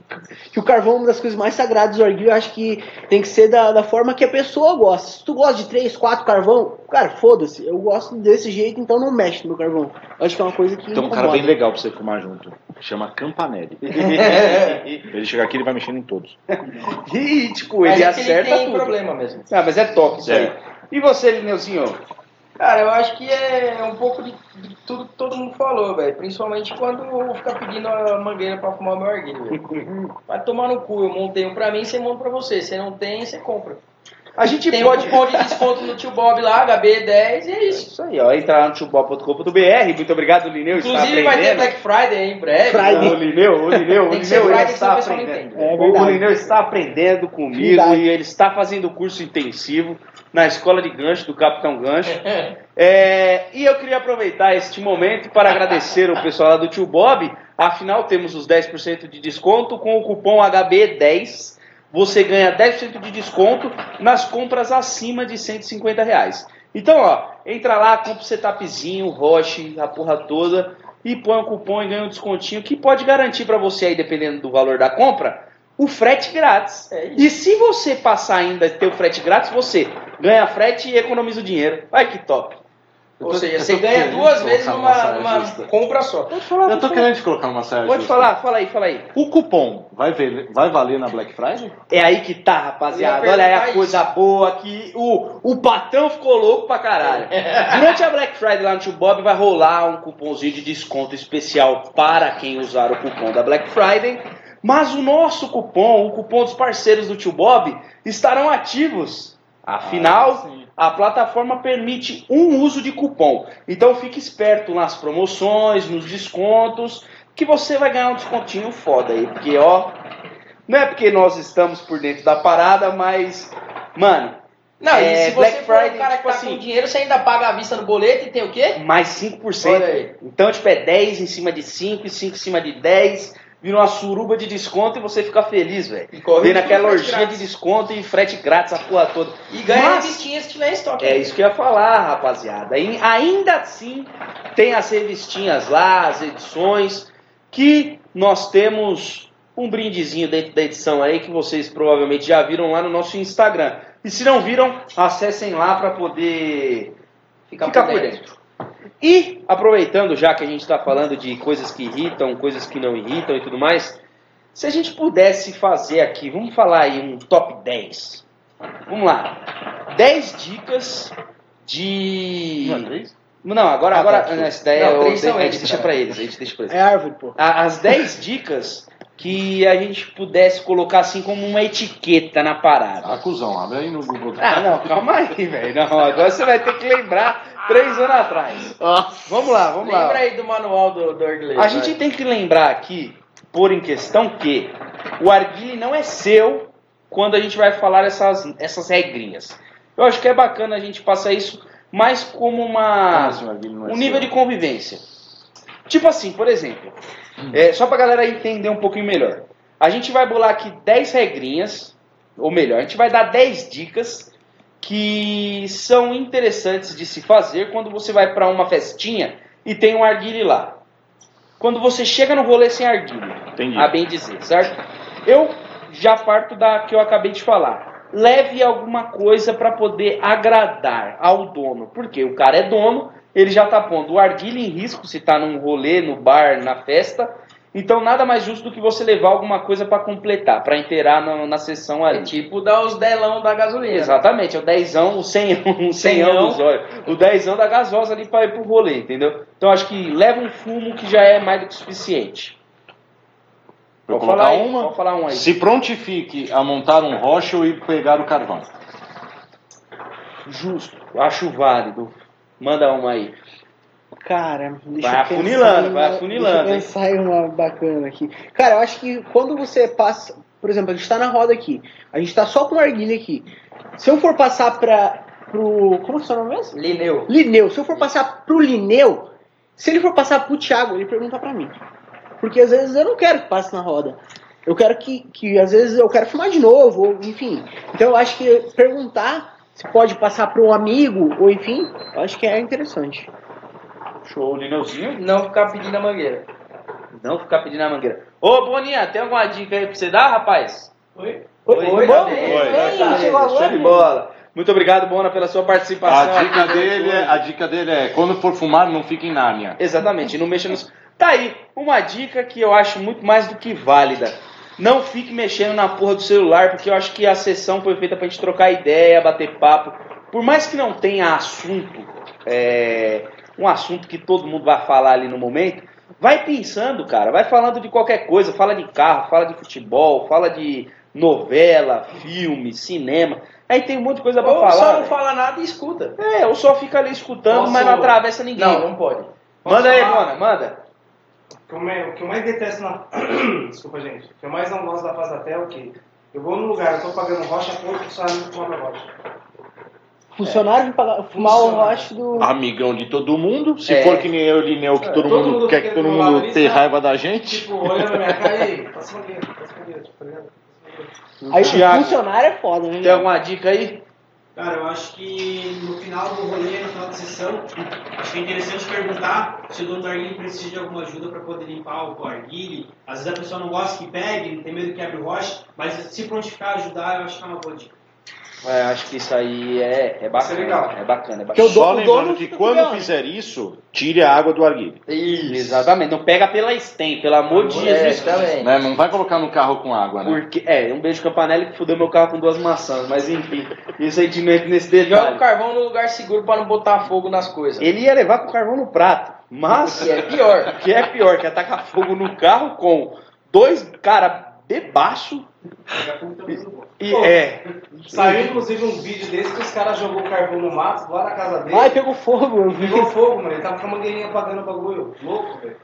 que o carvão é uma das coisas mais sagradas do arguilho. Eu acho que tem que ser da, da forma que a pessoa gosta. Se tu gosta de três, quatro carvão, cara, foda-se. Eu gosto desse jeito, então não mexe no meu carvão. Eu acho que é uma coisa que. Tem um cara bem legal pra você fumar junto. Chama Campanelli. ele chega aqui e vai mexendo em todos. E, tipo, Mas ele é que ele acerta tem tudo. problema mesmo. Ah, mas é top isso É. aí. E você, Lineuzinho? Cara, eu acho que é um pouco de, de tudo que todo mundo falou, velho. Principalmente quando eu ficar pedindo a mangueira pra fumar o meu arguilho, velho. Vai tomar no cu, eu montei um pra mim, você monta pra você. Se não tem, você compra. A gente tem pode... um cupom de desconto no tio Bob lá, HB10, e é isso. Isso aí, ó. Entra lá no tiobob.com.br. Muito obrigado, Lineu. está Inclusive vai ter aprendendo. Black Friday em breve. Friday. O Lineu, o Lineu, o Tem que ser Lineu está senão o pessoal não aprendendo. entende. É O-. Lineu está aprendendo comigo Verdade. e ele está fazendo curso intensivo na escola de gancho do Capitão Gancho. É, e eu queria aproveitar este momento para agradecer o pessoal lá do Tio Bob. Afinal, temos os 10% de desconto com o cupom HB10. Você ganha 10% de desconto nas compras acima de 150 reais. Então, ó, entra lá, compra o setupzinho, roche, a porra toda e põe o cupom e ganha um descontinho que pode garantir para você aí, dependendo do valor da compra, o frete grátis. É. E se você passar ainda e ter o frete grátis, você ganha frete e economiza o dinheiro. Ai que top. Ou tô- seja, eu você ganha duas vezes numa, uma numa compra só. Pode falar, Eu tô querendo te colocar numa saia Pode justa. falar, fala aí, fala aí. O cupom vai, ver- vai valer na Black Friday? É aí que tá, rapaziada. Olha aí a perguntar coisa boa que o, o patrão ficou louco pra caralho. Durante a Black Friday lá no Tio Bob vai rolar um cupomzinho de desconto especial para quem usar o cupom da Black Friday. Mas o nosso cupom, o cupom dos parceiros do Tio Bob, estarão ativos. Afinal, Ah, a plataforma permite um uso de cupom. Então fique esperto nas promoções, nos descontos, que você vai ganhar um descontinho foda aí. Porque, ó, não é porque nós estamos por dentro da parada, mas, mano, Não, É, e se você Black for Friday, um cara tipo que tá assim- com dinheiro, você ainda paga à vista no boleto e tem o quê? mais 5%. Olha aí. Então, tipo, é 10 em cima de 5 e 5 em cima de 10. Vira uma suruba de desconto e você fica feliz, velho. E corre Vendo tudo aquela frete orgia grátis. de desconto e frete grátis a porra toda. E ganha Mas- revistinha se tiver em estoque. É isso que eu ia falar, rapaziada. E ainda assim, tem as revistinhas lá, as edições, que nós temos um brindezinho dentro da edição aí que vocês provavelmente já viram lá no nosso Instagram. E se não viram, acessem lá para poder Fica ficar por por dentro. E aproveitando já que a gente está falando de coisas que irritam, coisas que não irritam e tudo mais, se a gente pudesse fazer aqui, vamos falar aí um top 10. Vamos lá. 10 dicas de. Não é? Não, agora, Ah, agora tá, não, essa ideia Não, eu- três são a gente deixa cara. pra eles, a gente deixa pra eles. É árvore, pô. As 10 dicas que a gente pudesse colocar assim como uma etiqueta na parada. Acusão, abre aí no Google. Ah, não, calma aí, velho. Não, agora você vai ter que lembrar três anos atrás. Vamos lá, vamos lá. Lembra aí do manual do, do inglês. A gente tem que lembrar aqui, por em questão, que o arguile não é seu quando a gente vai falar essas, essas regrinhas. Eu acho que é bacana a gente passar isso mais como uma, Ah, é um nível de convivência. Tipo assim, por exemplo, é, só pra galera entender um pouquinho melhor. A gente vai bolar aqui 10 regrinhas, ou melhor, a gente vai dar 10 dicas que são interessantes de se fazer quando você vai pra uma festinha e tem um arguile lá. Quando você chega no rolê sem arguile, Entendi. a bem dizer, certo? Eu já parto da que eu acabei de falar. Leve alguma coisa para poder agradar ao dono. Porque o cara é dono, ele já tá pondo o arguile em risco se tá num rolê, no bar, na festa. Então nada mais justo do que você levar alguma coisa para completar, para inteirar na, na sessão É ali. tipo dar os delão da gasolina. Exatamente, é o dezão, o cem, o cemão Cemão. dos olhos. O dezão da gasosa ali para ir pro rolê, entendeu? Então acho que leva um fumo que já é mais do que suficiente. Pra eu Pode falar, colocar aí, uma? falar um aí. Se prontifique a montar um rocha e pegar o carvão. Justo, acho válido. Manda uma aí. Cara, deixa Vai afunilando, vai afunilando, Deixa eu pensar em uma bacana aqui. Cara, eu acho que quando você passa. Por exemplo, a gente tá na roda aqui. A gente tá só com arguilha aqui. Se eu for passar pra. pro. Como que é o seu nome mesmo? Lineu. Lineu. Se eu for passar pro Lineu, se ele for passar pro Thiago, ele pergunta pra mim. Porque às vezes eu não quero que passe na roda. Eu quero que, que às vezes eu quero filmar de novo, ou enfim. Então eu acho que perguntar se pode passar para um amigo, ou enfim, eu acho que é interessante. Show, Lineuzinho. Não ficar pedindo a mangueira. Não ficar pedindo a mangueira. Ô, Boninha, tem alguma dica aí pra você dar, rapaz? Oi? Oi, Oi, bom? bem, Oi, tá bem, chegou Show de bola. Muito obrigado, Bona, pela sua participação. A dica, dele é, a dica dele é, quando for fumar, não fique em Nárnia. Exatamente, não mexa nos. Tá aí, uma dica que eu acho muito mais do que válida. Não fique mexendo na porra do celular, porque eu acho que a sessão foi feita pra gente trocar ideia, bater papo. Por mais que não tenha assunto, é, um assunto que todo mundo vai falar ali no momento, vai pensando, cara, vai falando de qualquer coisa, fala de carro, fala de futebol, fala de novela, filme, cinema. Aí tem um monte de coisa pra Ou falar. só não fala nada e escuta. É, ou só fica ali escutando, Posso- mas não atravessa ninguém. Não, não pode. Manda aí, Posso falar? Bona, manda. O que eu mais- o que eu mais detesto na. Desculpa, gente. O que eu mais não gosto da fase da tela é o quê? Eu vou num lugar, eu tô pagando rocha, todo funcionário me cobra rocha. Funcionário de pagar- fumar o Funcionário. roche do. Amigão de todo mundo. Se É. for que nem eu e Lineu, que É, todo, todo mundo, mundo quer fica que todo do meu lado mundo ali, tenha sabe? raiva da gente. Tipo, olhando na minha cara e. Passa mangueira, passa mangueira, tipo, tá ligado? Aí Thiago. funcionário é foda, né? Tem alguma dica aí? Cara, eu acho que no final do rolê, no final da sessão, acho que é interessante perguntar se o dono do arguile precisa de alguma ajuda para poder limpar o arguile. Às vezes a pessoa não gosta que pegue, tem medo que quebre o roche, mas se prontificar ajudar, eu acho que é uma boa dica. É, acho que isso aí é, é bacana. Isso é legal. É bacana, é bacana. dono- Só lembrando dono que quando fizer isso, tire a água do arguilho. Exatamente. Não pega pela stem, pelo amor de É, Jesus. também. Né? Não vai colocar no carro com água, né? Porque, é, um beijo Campanelli que fudeu meu carro com duas maçãs, mas enfim, isso aí de nesse Joga o detalhe. carvão no lugar seguro pra não botar fogo nas coisas. Ele ia levar com o carvão no prato, mas Que é pior. que é pior, que atacar fogo no carro com dois cara debaixo E Pô, é. Saiu inclusive um vídeo desse que os caras jogou carvão no mato lá na casa dele. Ai, pegou fogo, eu vi. Pegou fogo, mano. Ele tava com a mangueirinha apagando o bagulho. Louco, velho.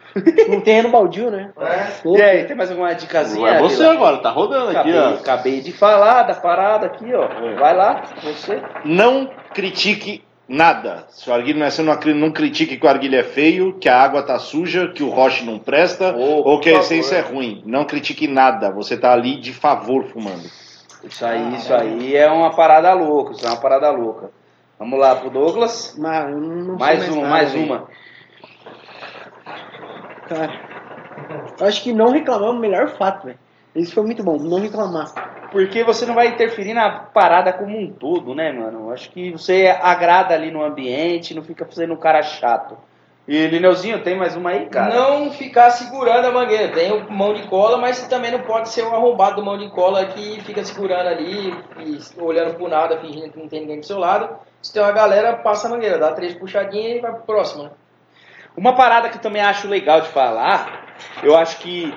Num terreno baldio, né? É. E aí, tem mais alguma dicasinha? É você Vila? agora, tá rodando aqui, Acabei, ó. acabei de falar da parada aqui, ó. Vai lá, você. Não critique nada. Se o arguilho não é seu, não não critique que o arguilho é feio, que a água tá suja, que o roche não presta, Ô, ou que a essência é ruim. Não critique nada. Você tá ali de favor fumando. Isso aí, isso aí é uma parada louca, isso é uma parada louca. Vamos lá pro Douglas. Eu não sei Mais uma, nada, mais uma. Cara, eu acho que não reclamamos é o melhor fato, velho. Isso foi muito bom, não reclamar. Porque você não vai interferir na parada como um todo, né, mano? Acho que você agrada ali no ambiente, não fica fazendo um cara chato. E Lineuzinho, tem mais uma aí, cara? Não ficar segurando a mangueira. Tem o mão de cola, mas você também não pode ser um arrombado do mão de cola que fica segurando ali e olhando pro nada, fingindo que não tem ninguém do seu lado. Se tem uma galera, passa a mangueira, dá três puxadinhas e vai pro próximo. né? Uma parada que eu também acho legal de falar, eu acho que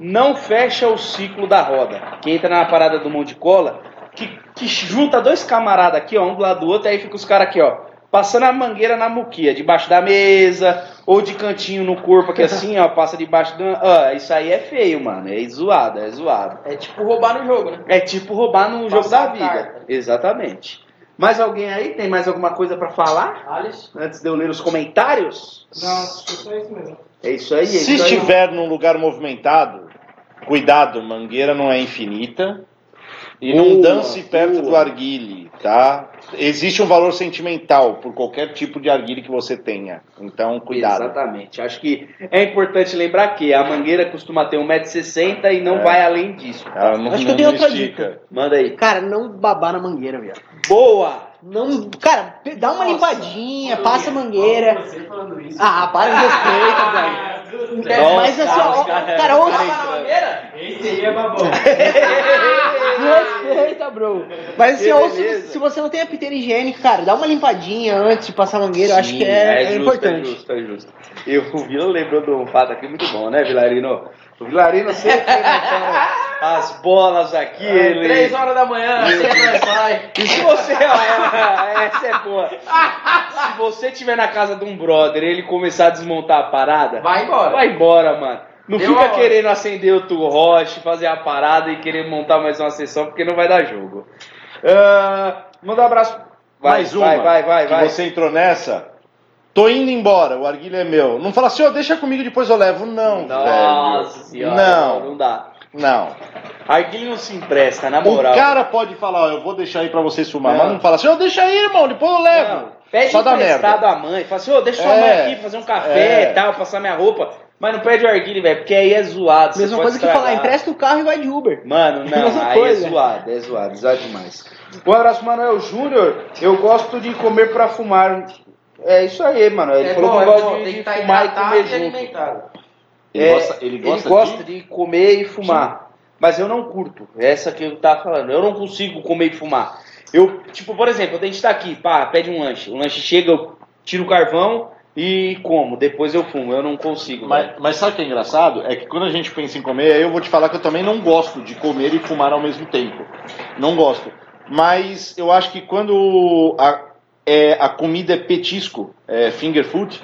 não fecha o ciclo da roda. Que entra na parada do mão de cola, que, que junta dois camaradas aqui, ó, um do lado do outro, aí fica os caras aqui, ó, passando a mangueira na muquia, debaixo da mesa, ou de cantinho no corpo, aqui assim, ó, passa debaixo do. Ó, isso aí é feio, mano. É zoado, é zoado. É tipo roubar no jogo, né? É tipo roubar no jogo da vida. carta. Exatamente. Mais alguém aí? Tem mais alguma coisa pra falar? Alice? Antes de eu ler os comentários? Não, acho que só isso mesmo. É isso aí, é Se isso aí. estiver num lugar movimentado, cuidado, mangueira não é infinita. E não Boa, dance perto boa. do arguile, tá? Existe um valor sentimental por qualquer tipo de arguile que você tenha. Então, cuidado. Exatamente. Acho que é importante lembrar que a mangueira costuma ter 1,60m e não É. vai além disso. tá? Não, Acho que não- eu tenho não outra estica. dica. Manda aí. Cara, não babar na mangueira, viado. Boa! Não, cara, dá uma Nossa, limpadinha, passa a mangueira. Você falando isso. Ah, para de respeito, velho. Nossa, Mas assim, ó, cara- mangueira? Esse aí é babão. Respeita, bro. Mas assim, ó, se, você não tem a piteira higiênica, cara, dá uma limpadinha antes de passar a mangueira, eu acho que é, é justo, importante. É justo, é justo. E o Vila lembrou de um fato aqui muito bom, né, Vilarino? O Vilarino sempre as bolas aqui. ele... Três horas da manhã, sempre sai. E se você, ó, essa é boa. Se você tiver na casa de um brother e ele começar a desmontar a parada, Vai embora. vai embora, mano. Não Deu fica querendo acender outro roche, fazer a parada e querer montar mais uma sessão, porque não vai dar jogo. Ah, manda um abraço. Vai, Mais uma. vai, vai, vai, que vai. Você entrou nessa. Tô indo embora, o arguilho é meu. Não fala assim, ó, deixa comigo, depois eu levo. Não, Nossa velho. senhora, Não, não dá. não. Arguilho não se empresta, na moral. O cara pode falar, ó, eu vou deixar aí pra vocês fumar, Não. mas não fala assim, ó, deixa aí, irmão, depois eu levo. Não, pede Só dá emprestado à mãe. Fala assim, ô, deixa sua É, mãe aqui fazer um café é. e tal, passar minha roupa. Mas não pede o arguilho, velho, porque aí é zoado. Mesma coisa que falar, empresta o carro e vai de Uber. Mano, não, Mesma aí coisa. é zoado, é zoado, zoado demais. Um abraço, Manuel Júnior. Eu gosto de comer pra fumar. É isso aí, mano. Ele É falou bom, que é gosta bom, de, tem de que estar fumar e comer e junto. alimentado. Ele É, gosta, ele gosta, gosta de... de comer e fumar. Mas eu não curto. Essa que eu tava falando. Eu não consigo comer e fumar. Eu, tipo, por exemplo, a gente tá aqui, pá, pede um lanche. O lanche chega, eu tiro o carvão e como. Depois eu fumo. Eu não consigo. Mas, mas sabe o que é engraçado? É que quando a gente pensa em comer, aí eu vou te falar que eu também não gosto de comer e fumar ao mesmo tempo. Não gosto. Mas eu acho que quando a, é, a comida é petisco, é finger food,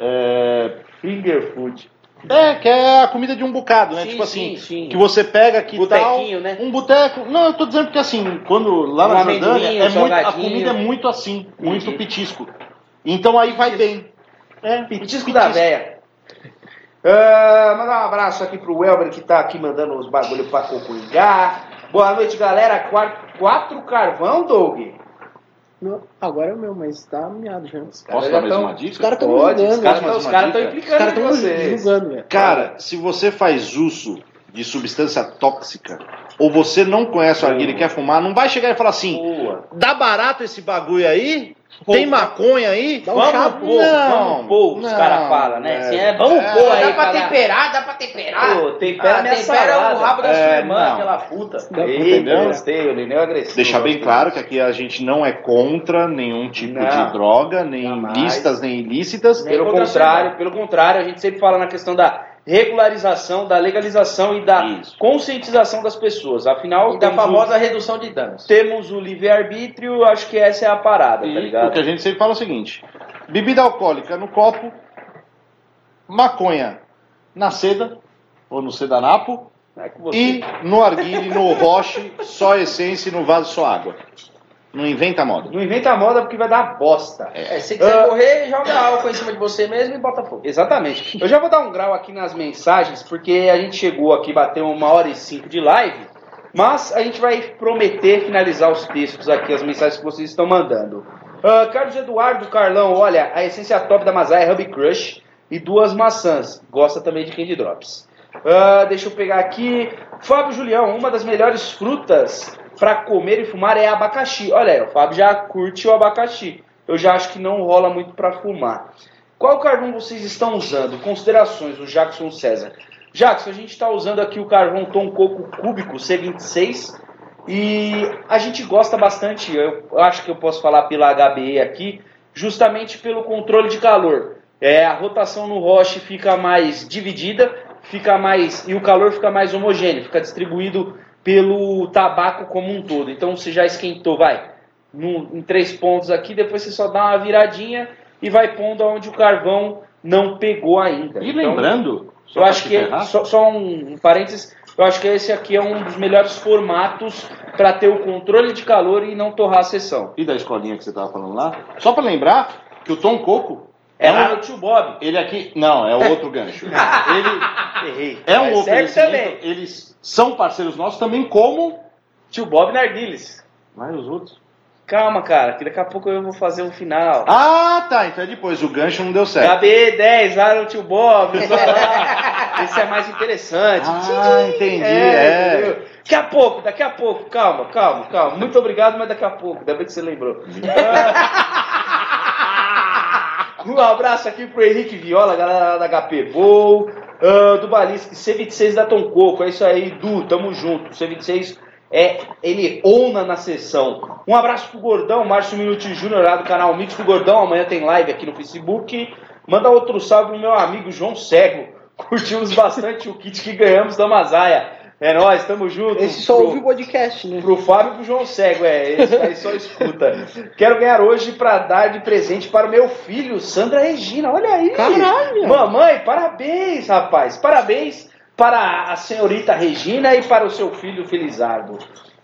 é, Finger food. é, que é a comida de um bocado, né? Sim, tipo assim, sim, sim. que você pega aqui Botequinho, tal, né? um boteco. Não, eu tô dizendo porque assim, quando lá Um na Jordânia, é muito, a comida é muito assim, muito Entendi. petisco. Então aí vai bem. É, Petisco da véia. Ah, mandar um abraço aqui pro Welber que tá aqui mandando os bagulho pra cocuingar. Boa noite, galera. Quatro, quatro carvão, Doug? Não, agora é o meu, mas tá miado já. Os Posso já dar mais tão- uma Os dica? caras tão Pode, os julgando. caras os uma caras estão dica? Os implicando caras com tão vocês. julgando, velho. Cara, se você faz uso de substância tóxica, ou você não conhece o arguilho e quer fumar, não vai chegar e falar assim, Boa. dá barato esse bagulho aí? Tem maconha aí? Dá um Vamos chapo. pôr, Não, vamos pôr, os não, caras falam, né? é. Assim, é, vamos É. pôr Dá aí, pra cara. temperar, dá pra temperar. Pô, tempera Ah, minha tempera salada. o rabo da É, sua irmã, não. aquela puta. Eita, Entendeu? gostei, o Lineu é agressivo. Deixar bem Gostei. claro que aqui a gente não é contra nenhum tipo Não, de droga, nem lícitas, nem ilícitas. Nem Pelo contrário, pelo contrário, a gente sempre fala na questão da regularização, da legalização e da Isso. conscientização das pessoas. Afinal, E da temos o- famosa redução de danos. temos o livre-arbítrio, acho que essa é a parada, tá E o ligado? que a gente sempre fala é o seguinte: bebida alcoólica no copo, maconha na seda, ou no sedanapo, É você- e no arguile, no roche, só essência e no vaso só água. Não inventa moda. Não inventa moda porque vai dar bosta. É, se você quiser Ah. correr, joga álcool em cima de você mesmo e bota fogo. Exatamente. Eu já vou dar um grau aqui nas mensagens, porque a gente chegou aqui, bateu uma hora e cinco de live, mas a gente vai prometer finalizar os textos aqui, as mensagens que vocês estão mandando. Ah, Carlos Eduardo Carlão, olha, a essência top da Mazai é Hub Crush e duas maçãs. Gosta também de Candy Drops. Ah, deixa eu pegar aqui. Fábio Julião, uma das melhores frutas para comer e fumar é abacaxi. Olha aí, o Fábio já curte o abacaxi. Eu já acho que não rola muito para fumar. Qual carvão vocês estão usando? Considerações, o Jackson César. Jackson, a gente está usando aqui o carvão Tom Coco Cúbico C26 e a gente gosta bastante, eu acho que eu posso falar pela HBE aqui, justamente pelo controle de calor. É, a rotação no roche fica mais dividida, fica mais e o calor fica mais homogêneo, fica distribuído pelo tabaco como um todo. Então você já esquentou, vai, num- em três pontos aqui, depois você só dá uma viradinha e vai pondo onde o carvão não pegou ainda. E Então, lembrando, eu acho que é- só, só um, um parênteses, eu acho que esse aqui é um dos melhores formatos para ter o controle de calor e não torrar a sessão. E da escolinha que você tava falando lá? Só pra lembrar que o Tom Coco É um- lá no tio Bob. Ele aqui. Não, é outro gancho. Ele Errei. é um Mas serve oferecimento. também. Eles são parceiros nossos também, como. Tio Bob Narguiles. Mas os outros. Calma, cara, que daqui a pouco eu vou fazer o final. Ah, tá. Então é depois. O gancho não deu certo. HB10 lá no tio Bob. Esse é mais interessante. Ah, entendi. É. entendeu? Daqui a pouco, daqui a pouco, calma, calma, calma. Muito obrigado, mas daqui a pouco, ainda bem que você lembrou. um abraço aqui pro Henrique Viola, galera da HP Bowl, ah, do Balisque, C26 da Tom Coco, é isso aí, Du, tamo junto. C26 é, ele ona na sessão. Um abraço pro Gordão, Márcio Minuti Júnior lá do canal Mix do Gordão, amanhã tem live aqui no Facebook. Manda outro salve pro meu amigo João Cego. Curtimos bastante o kit que ganhamos da Mazaia. É nóis, tamo junto. Esse só Pro- ouve o podcast, né? Pro Fábio e pro João Cego, é, esse aí só escuta. Quero ganhar hoje pra dar de presente para o meu filho, Sandra Regina. Olha aí. Caralho. Mamãe, parabéns, rapaz. Parabéns para a senhorita Regina e para o seu filho Felizardo.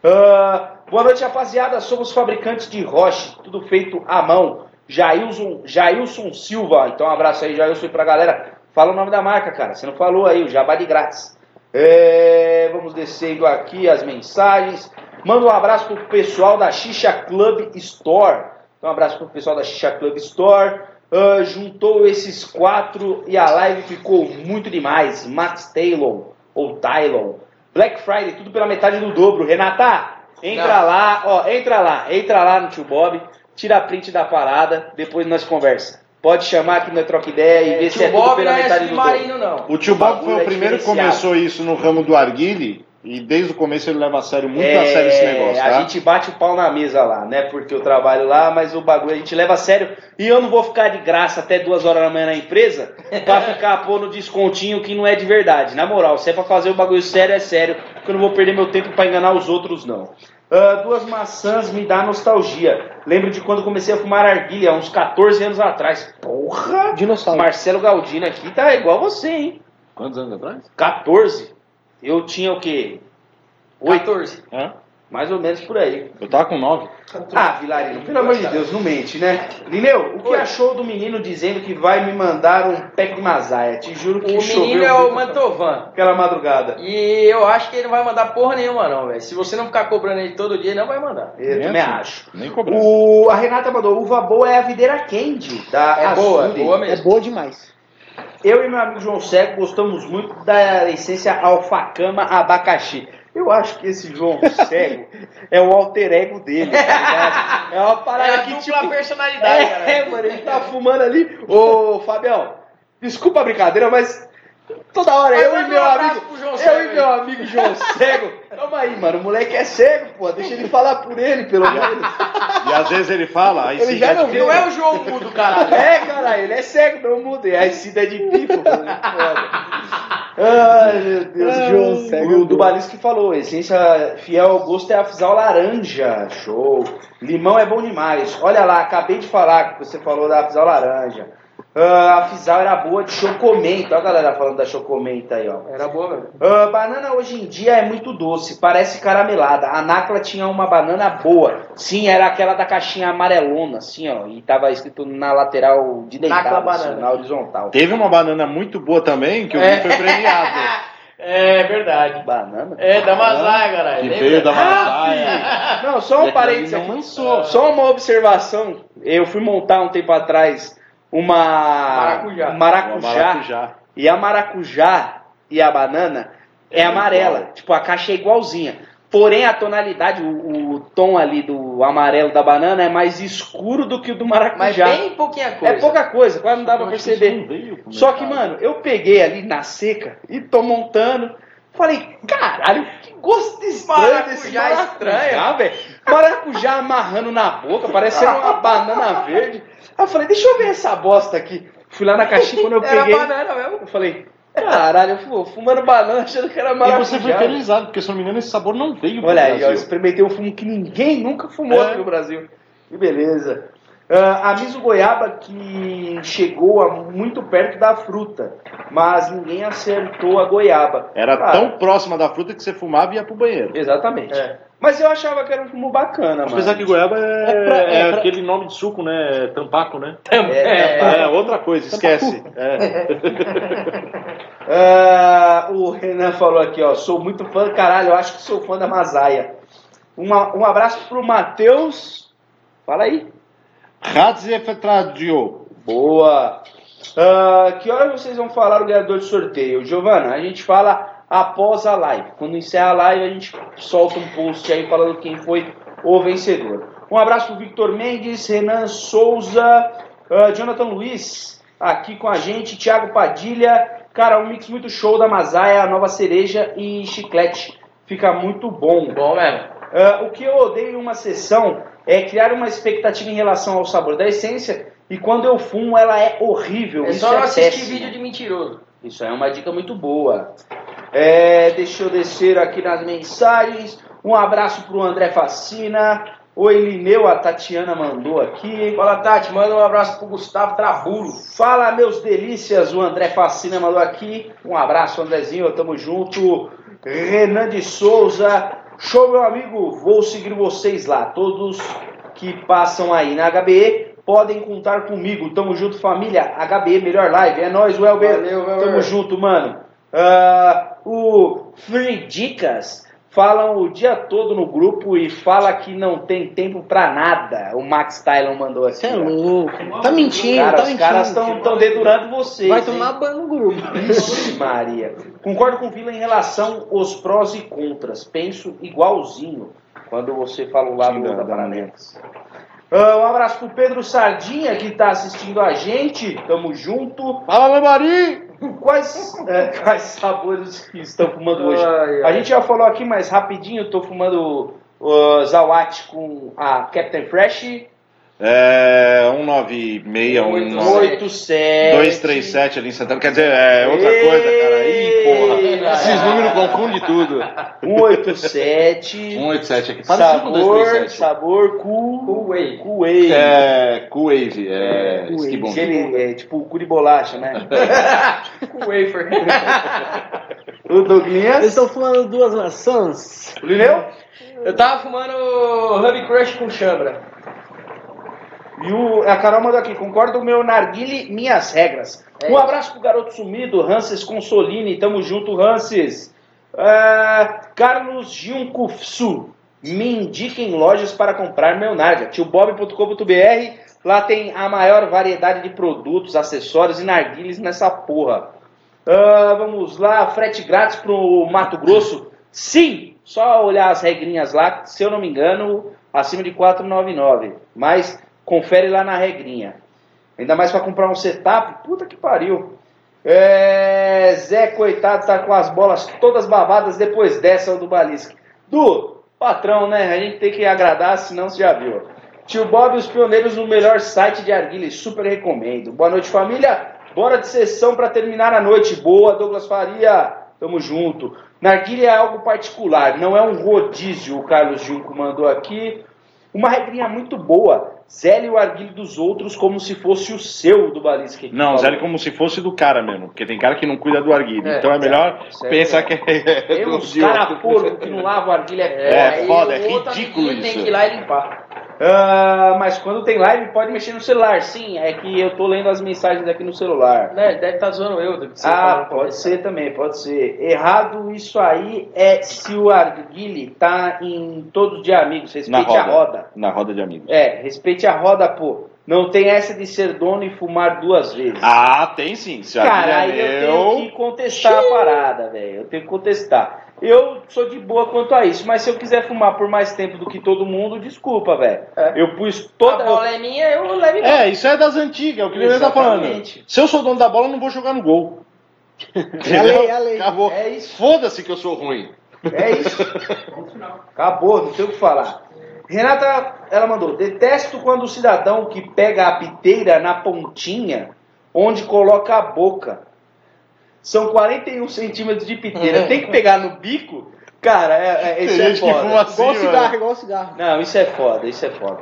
Ah, boa noite, rapaziada. Somos fabricantes de roche, tudo feito à mão. Jailson, Jailson Silva. Então, um abraço aí, Jailson, e pra galera. Fala o nome da marca, cara. Você não falou aí, o Jabá de Grátis. É, vamos descendo aqui as mensagens. Manda um abraço pro pessoal da Xixa Club Store. Então, um abraço pro pessoal da Xixa Club Store. Ah, juntou esses quatro e a live ficou muito demais. Max Taylor, ou Tylon. Black Friday, tudo pela metade do dobro. Renata, entra Não. lá, ó, entra lá, entra lá no tio Bob, tira a print da parada, depois nós conversa. Pode chamar aqui no Troca Ideia e ver se é Tio tudo Bob pela não é metade do submarino, não. O tio O Bob foi o é primeiro que começou isso no ramo do arguile. E desde o começo ele leva a sério, muito É, a sério esse negócio, A tá? gente bate o pau na mesa lá, né? Porque eu trabalho lá, mas o bagulho a gente leva a sério. E eu não vou ficar de graça até duas horas da manhã na empresa pra ficar pondo descontinho que não é de verdade. Na moral, se é pra fazer o bagulho sério, é sério. Que eu não vou perder meu tempo pra enganar os outros, não. Ah, duas maçãs me dá nostalgia. Lembro de quando comecei a fumar arguilha, há uns 14 anos atrás. Porra! Dinossauro. Marcelo Galdino aqui tá igual você, hein? Quantos anos atrás? 14. Eu tinha o quê? Oito. 14. Hã? Mais ou menos por aí. Eu tava com nove. Ah, Vilarino, pelo amor de Deus, não mente, né? Lineu, o que Oi. achou do menino dizendo que vai me mandar um pack de mazaia? Te juro que O choveu menino é o Mantovan. Aquela madrugada. E eu acho que ele não vai mandar porra nenhuma, não, velho. Se você não ficar cobrando ele todo dia, ele não vai mandar. Eu Nem também assim. acho. Nem cobrando. O, a Renata mandou, uva boa é a videira candy, da É boa, é boa É mesmo. boa demais. Eu e meu amigo João Cego gostamos muito da essência alfacama abacaxi. Eu acho que esse João Cego é o alter ego dele, tá ligado? É uma parada É que, dupla tipo... personalidade, é, cara. É, mano, ele tá fumando ali. Ô, Fabião, desculpa a brincadeira, mas toda hora Mas eu e meu um amigo. pro João eu Cego e meu amigo João Cego. Calma aí, mano. O moleque é cego, pô. Deixa ele falar por ele, pelo menos. E às vezes ele fala, aí Ele já não de- viu. Não é o João Mudo, caralho. É, caralho, ele é cego, não muda. Aí se der de pico, mano, é foda. Ai, meu Deus. Ai, João cego Cego. é O do. Balis que falou, essência fiel ao gosto é a Fisal laranja. Show. Limão é bom demais. Olha lá, acabei de falar que você falou da Fisal laranja. Ah, a Fisal era boa de chocomenta. Olha a galera falando da chocomenta aí, ó. Era boa mesmo. Ah, banana hoje em dia é muito doce, parece caramelada. A Nacla tinha uma banana boa. Sim, era aquela da caixinha amarelona, assim, ó. E tava escrito na lateral deitado, assim, na horizontal. Teve uma banana muito boa também, que eu vi É. foi premiado. É verdade. Banana? É, da Mazaia, caralho. que veio da Ah, Mazaia. Não, só um parênteses aqui. Só uma observação. Eu fui montar um tempo atrás uma Maracujá. maracujá. Uma maracujá. E a maracujá, e a banana é, amarela. Tipo, a caixa é igualzinha. Porém, a tonalidade, o, o tom ali do amarelo da banana é mais escuro do que o do Mas maracujá. bem pouquinha coisa. É pouca coisa, quase não dá pra que perceber. pro Só que, mano, eu peguei ali na seca e tô montando. Falei, caralho, que gosto estranho desse Maracujá maracujá, velho. Maracujá amarrando na boca, parecendo uma banana verde. Aí eu falei, deixa eu ver essa bosta aqui. Fui lá na caixinha quando eu Era peguei. banana mesmo. Eu falei, caralho, eu fui fumando banana achando que era E maracujá. você foi felizado, porque se eu não me engano esse sabor não veio Olha aí, Brasil. experimentei um fumo que ninguém nunca fumou É. aqui no Brasil. Que beleza. Ah, a Miso Goiaba que chegou a muito perto da fruta, mas ninguém acertou a goiaba. Era Cara, tão próxima da fruta que você fumava e ia pro banheiro. Exatamente. É. Mas eu achava que era um fumo bacana, Apesar mano. que goiaba é, É pra- é é pra- aquele nome de suco, né? Tampaco, né? É, É, outra coisa, esquece. É. Ah, o Renan falou aqui, ó. Sou muito fã, caralho, eu acho que sou fã da Masaia. Uma- um abraço pro Matheus. Fala aí. Razzefetradio. Boa! Ah, que horas vocês vão falar o ganhador de sorteio? Giovana, a gente fala após a live. Quando encerra a live, a gente solta um post aí falando quem foi o vencedor. Um abraço pro Victor Mendes, Renan Souza, ah, Jonathan Luiz, aqui com a gente, Thiago Padilha. Cara, um mix muito show da Masaia, a nova cereja e chiclete. Fica muito bom. Bom mesmo. Ah, o que eu odeio em uma sessão é criar uma expectativa em relação ao sabor da essência e quando eu fumo ela é horrível. É Isso só não é assistir péssimo. vídeo de mentiroso. Isso é uma dica muito boa. É, deixa eu descer aqui nas mensagens. Um abraço pro André Facina. Oi, Lineu, a Tatiana mandou aqui. Fala, Tati, manda um abraço pro Gustavo Trabulo. Fala, meus delícias, o André Facina mandou aqui. Um abraço, Andrezinho, tamo junto. Renan de Souza. Show, meu amigo. Vou seguir vocês lá. Todos que passam aí na HBE podem contar comigo. Tamo junto, família. HBE, melhor live. É nóis, Welber. Valeu, Welber. Tamo junto, mano. Ah, o Free Dicas falam o dia todo no grupo e fala que não tem tempo pra nada. O Max Tylon mandou aqui. Você é ó. louco. Tá mentindo, Cara, tá os mentindo. caras estão dedurando vocês. Vai hein? tomar banho no grupo. Maria. Concordo com o Vila em relação aos prós e contras. Penso igualzinho quando você fala o lado da, Paranaense. Ah, um abraço pro Pedro Sardinha que tá assistindo a gente. Tamo junto. Fala, Lambari! Quais, é, quais sabores que estão fumando hoje? Ai, A ai. gente já falou aqui, mas rapidinho, tô fumando o Zawat com a Captain Fresh. É, 196, Oito, 197. 87. 237 ali em Santana. Quer dizer, é outra coisa, cara. Ih, porra. Esses números confundem tudo. 187. 187 aqui. Com Sabor, 237. sabor cu, Cool Wave. Kuwait. É, Cool-Wave. É, Cool Wave. que bom. Aquele, é, tipo cu de bolacha, né? Cool Wafer. o Eles Douglas. estão fumando duas maçãs. O Lineu. Eu tava fumando Hub Crush com chambra. E o, a Carol mandou aqui, concordo com o meu narguile, minhas regras. É um abraço pro garoto sumido, Hanses Consolini, tamo junto, Hanses. Ah, Carlos Giuncufsu, me indiquem lojas para comprar meu narga. Tiobob.com.br, lá tem a maior variedade de produtos, acessórios e narguiles nessa porra. Ah, vamos lá, frete grátis pro Mato Grosso? Sim, só olhar as regrinhas lá, se eu não me engano, acima de 499. Mas confere lá na regrinha. Ainda mais para comprar um setup, puta que pariu. É, Zé, coitado, tá com as bolas todas babadas depois dessa do Balisque. Du, patrão, né? A gente tem que agradar, senão você já viu. Tio Bob e os pioneiros no melhor site de Arguilha, super recomendo. Boa noite, família. Bora de sessão para terminar a noite. Boa, Douglas Faria. Tamo junto. Narguilha é algo particular, não é um rodízio, o Carlos Junco mandou aqui. Uma regrinha muito boa. Zele o arguilho dos outros como se fosse o seu do Balisque. Não, zero como se fosse do cara mesmo. Porque tem cara que não cuida do arguilho. É, então é melhor certo. pensar que é Tem uns cara porco que não lava o arguilho é, É, foda. aí foda, é ridículo isso. Tem que ir lá e limpar. Ah, mas quando tem live pode mexer no celular. Sim, é que eu tô lendo as mensagens aqui no celular. Né, deve estar zoando eu. do que você Ah, pode começo. ser também, pode ser. Errado isso aí é se o arguile tá em todos de amigos. Na Respeite a roda. roda. Na roda de amigos. É, respeite a roda, pô. Não tem essa de ser dono e fumar duas vezes. Ah, tem sim. Se Cara, Bíblia aí é eu tenho meu- que contestar a parada, velho. Eu tenho que contestar. Eu sou de boa quanto a isso, mas se eu quiser fumar por mais tempo do que todo mundo, desculpa, velho. É. Eu pus A toda. bola é minha, eu levo. É, isso é das antigas, é o que ele tá falando. Se eu sou dono da bola, eu não vou jogar no gol. É a lei, é a lei. Acabou. É isso. Foda-se que eu sou ruim. É isso. Acabou, não tem o que falar. Renata, ela mandou: detesto quando o cidadão que pega a piteira na pontinha onde coloca a boca. São 41 centímetros de piteira. Tem que pegar no bico? Cara, é, é, isso Tem é foda. assim, Igual mano. cigarro, igual cigarro. Não, isso é foda, isso é foda.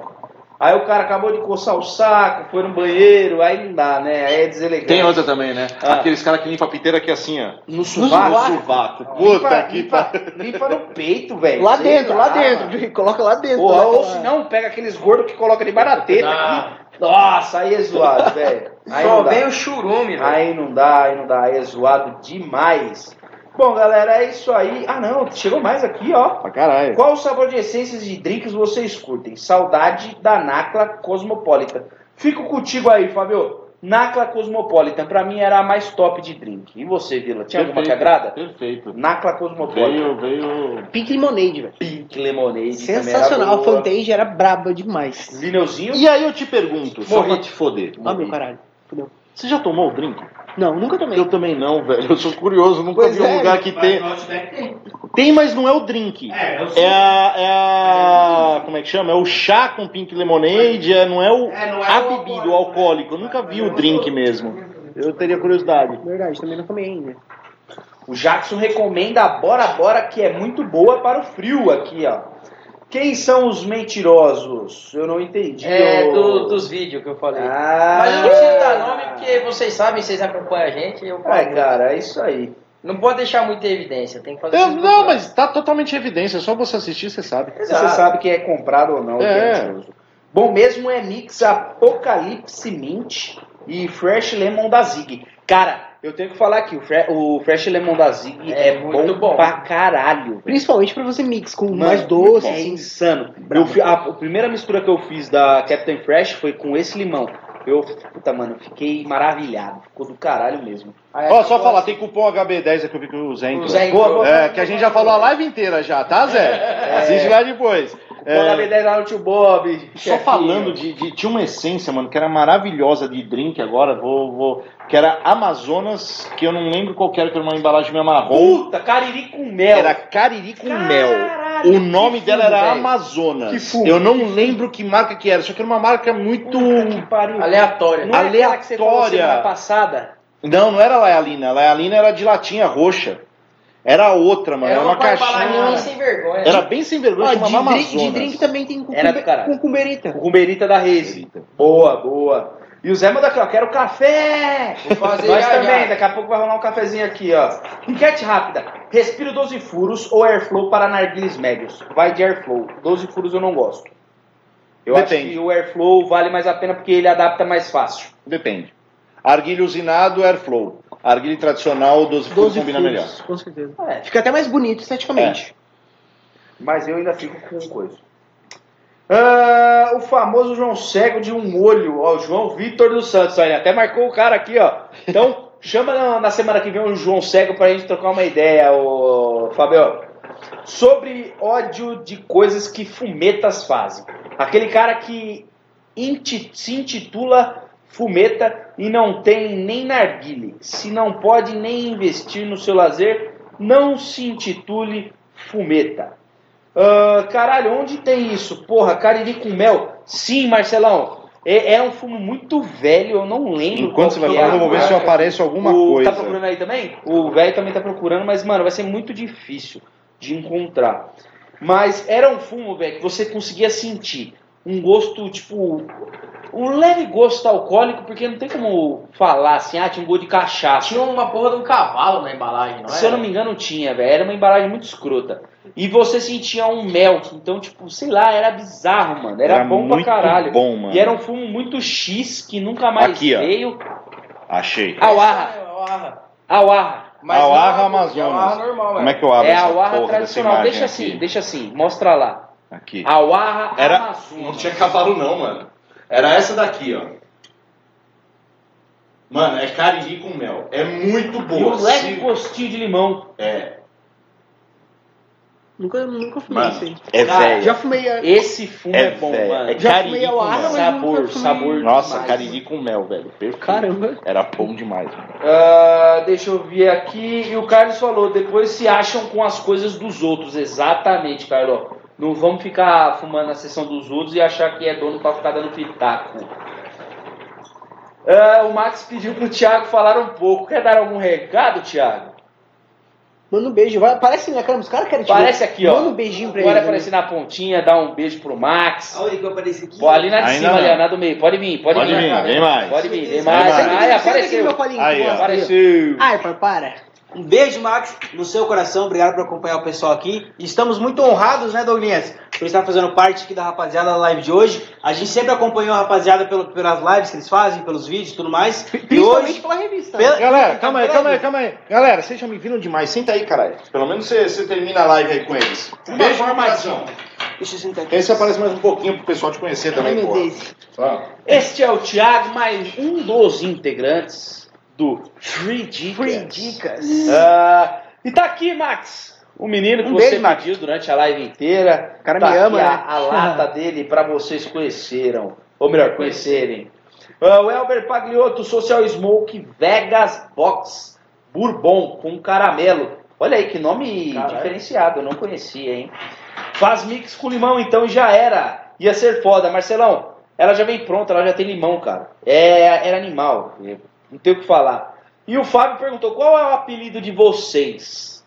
Aí o cara acabou de coçar o saco, foi no banheiro, aí não dá, né? Aí é deselegante. Tem outra também, né? Ah. Aqueles caras que limpam a piteira aqui assim, ó. No sovaco. No sovaco. Puta Limpa, que limpa, pariu. limpa no peito, velho. Lá Sei dentro, lá mano. dentro. Coloca lá dentro. Porra, Coloca ou lá. se não, pega aqueles gordos que coloca debaixo da teta Ah. aqui. Nossa, aí é zoado, velho. Aí Só vem o churume, velho. Aí não dá, aí não dá, aí é zoado demais. Bom, galera, é isso aí. Ah, não, chegou mais aqui, ó. Pra caralho. Qual o sabor de essências de drinks vocês curtem? Saudade da Nacla Cosmopolitan. Fico contigo aí, Fabio. Nacla Cosmopolitan, pra mim era a mais top de drink. E você, Vila? Tinha alguma que agrada? Perfeito. Nacla Cosmopolitan. Veio, veio. Pink Lemonade, velho. Pink Lemonade. Sensacional. A também era boa. Fantage era braba demais. Vineuzinho? E aí eu te pergunto, só Morri. pra te foder. Ah, meu caralho. Você já tomou o drink? Não, nunca tomei. Eu também não, velho. Eu sou curioso, nunca Pois vi um é, lugar que tem. tem. Tem, mas não é o drink. É, é o É a, é a. Como é que chama? É o chá com pink lemonade, é, não é o. É, não é a bebida, o alcoólico, alcoólico. Eu nunca vi o drink mesmo. Eu teria curiosidade. Verdade, também não tomei ainda. O Jackson recomenda a Bora Bora, que é muito boa para o frio aqui, ó. Quem são os mentirosos? Eu não entendi. É, ô. do- dos vídeos que eu falei. Ah, Mas eu não preciso dar nome porque vocês sabem, vocês acompanham a gente. Eu falo. É, cara, é isso aí. Não pode deixar muita evidência, tem que fazer Eu- não, mas tá totalmente em evidência. É só você assistir, você sabe. Você sabe quem é comprado ou não, É. é mentiroso. Bom mesmo é Mix Apocalipse Mint e Fresh Lemon da Zig. Cara, eu tenho que falar aqui, o, Fre- o Fresh Lemon da Zig é, É muito bom, bom. pra caralho. Principalmente pra você mix com Mano, mais doce, é assim. insano. Eu a, a primeira mistura que eu fiz da Captain Fresh foi com esse limão. Eu, puta, mano, fiquei maravilhado. Ficou do caralho mesmo. Ó, acabou só falar, assim. tem cupom HB10 aqui eu vi que o Zé entrou. O Zé entrou. É, que a gente já falou a live inteira já, tá, Zé? Assiste lá depois. Pô, É, HB10 lá no tio Bob. Só chefinho. falando de, de- Tinha uma essência, mano, que era maravilhosa de drink agora, vou. vou que era Amazonas, que eu não lembro qual que era, que era uma embalagem meio marrom. Puta, cariri com mel. Era Cariri com Caralho, mel. O nome dela era velho. Amazonas. Que fumo, eu não lembro que marca que era, só que era uma marca muito. Puta pariu. Aleatório. Não é aquela que você falou aleatória. semana passada? Não, não era Laialina. Laialina era de latinha roxa. Era outra, mano. É Era uma uma caixinha. bem sem vergonha. Era bem sem vergonha, Ó, chamava de, Amazonas. drink, de drink também tem Era do cucumbe, caralho. cucumberita. Cucumberita da Reze. Boa, boa. E o Zé manda aqui, ó, quero café! Vou fazer Nós já, também, já. daqui a pouco vai rolar um cafezinho aqui, ó. Enquete rápida. Respiro 12 furos ou airflow para narguilhos médios? Vai de airflow. 12 furos eu não gosto. Eu Depende. acho que o airflow vale mais a pena porque ele adapta mais fácil. Depende. Arguilho usinado, airflow. Arguilho tradicional, 12 furos 12 combina furos, melhor. com certeza. É, Fica até mais bonito esteticamente. mas eu ainda fico com coisa. Ah, o famoso João Cego de um olho, ó, o João Vitor dos Santos, olha, até marcou o cara aqui, ó. Então, chama na, na semana que vem o João Cego pra gente trocar uma ideia, o Fabio. Sobre ódio de coisas que fumetas fazem. Aquele cara que inti- se intitula fumeta e não tem nem narguile. Se não pode nem investir no seu lazer, não se intitule fumeta. Ah, caralho, onde tem isso? Porra, cariri com mel? Sim, Marcelão. É, é um fumo muito velho, eu não lembro. Enquanto você vai é falando, eu vou ver se eu apareço alguma O- coisa. Tá procurando aí também? O velho também tá procurando, mas, mano, vai ser muito difícil de encontrar. Mas era um fumo, velho, que você conseguia sentir um gosto, tipo. Um leve gosto alcoólico, porque não tem como falar assim, ah, tinha um gosto de cachaça. Tinha uma porra de um cavalo na embalagem, não é? Se eu não me engano, tinha, velho. Era uma embalagem muito escrota. E você sentia um mel. Então, tipo, sei lá, era bizarro, mano. Era, bom muito pra caralho. bom, mano. E era um fumo muito X que nunca mais Aqui, ó. veio. Achei. Auarra. É, Auarra. Auarra. Mas Auarra não, Amazonas. é Auarra normal, Como é que eu abro É essa a Auarra porra tradicional. Deixa aqui? assim, deixa assim. Mostra lá. Aqui. Auarra Era... Amazonas. Não tinha cavalo não, mano. Era essa daqui, ó. Mano, é cariri com mel. É muito E boa. um leve gostinho de limão. É. Nunca, nunca fumei Mano, isso aí. é Cara, velho. Já fumei. a- Esse fumo é, É bom, velho. mano. É Já cariri fumei ao ar, mas Sabor, nunca fumei- sabor. Nossa, demais. cariri com mel, velho. Perfeito. Caramba. Era bom demais, mano. Ah, deixa eu ver aqui. E o Carlos falou: depois se acham com as coisas dos outros. Exatamente, Carlos. Não vamos ficar fumando na sessão dos outros e achar que é dono pra ficar dando pitaco. Ah, o Max pediu pro Thiago falar um pouco. Quer dar algum recado, Thiago? Manda um beijo. Vai, aparece na câmera. Os caras querem te Parece ver. aqui, ó. Manda um beijinho pra Agora ele. aparecer na pontinha, dá um beijo pro Max. Olha que eu apareci aqui. Pô, ali na de Ainda cima, não. ali, ó, na do meio. Pode vir, pode, Pode vir, vem mais. Pode vir, vem Vem mais. mais. Ai, apareceu. Aí, Apareceu. Ai, pai, para. Um beijo, Max, no seu coração. Obrigado por acompanhar o pessoal aqui. Estamos muito honrados, né, Douglinhas? Por estar fazendo parte aqui da rapaziada da live de hoje. A gente sempre acompanhou a rapaziada pelo- pelas lives que eles fazem, pelos vídeos e tudo mais. E Principalmente hoje. pela revista. Pela- né? Galera, calma aí, calma aí, calma aí. Galera, vocês já me viram demais. Senta aí, caralho. Pelo menos você, você termina a live aí com eles. Um beijo no coração. Deixa eu sentar aqui. Esse aparece mais um pouquinho pro pessoal te conhecer Ai, também, meu pô. Deus. Ó. Este é o Thiago, mais um dos integrantes do Free Dicas. Free dicas. Ah, e tá aqui, Max. O menino que Um você beijo, Max. pediu durante a live inteira. O cara tá me ama, aqui né? a, a lata dele pra vocês conheceram. Ou melhor, conhecerem. Ah, o Elber Pagliotto, Social Smoke Vegas Box Bourbon com caramelo. Olha aí que nome Caralho. diferenciado, eu não conhecia, hein? Faz mix com limão, então já era. Ia ser foda. Marcelão, ela já vem pronta, ela já tem limão, cara. É, era animal. Não tem o que falar. E o Fábio perguntou: qual é o apelido de vocês?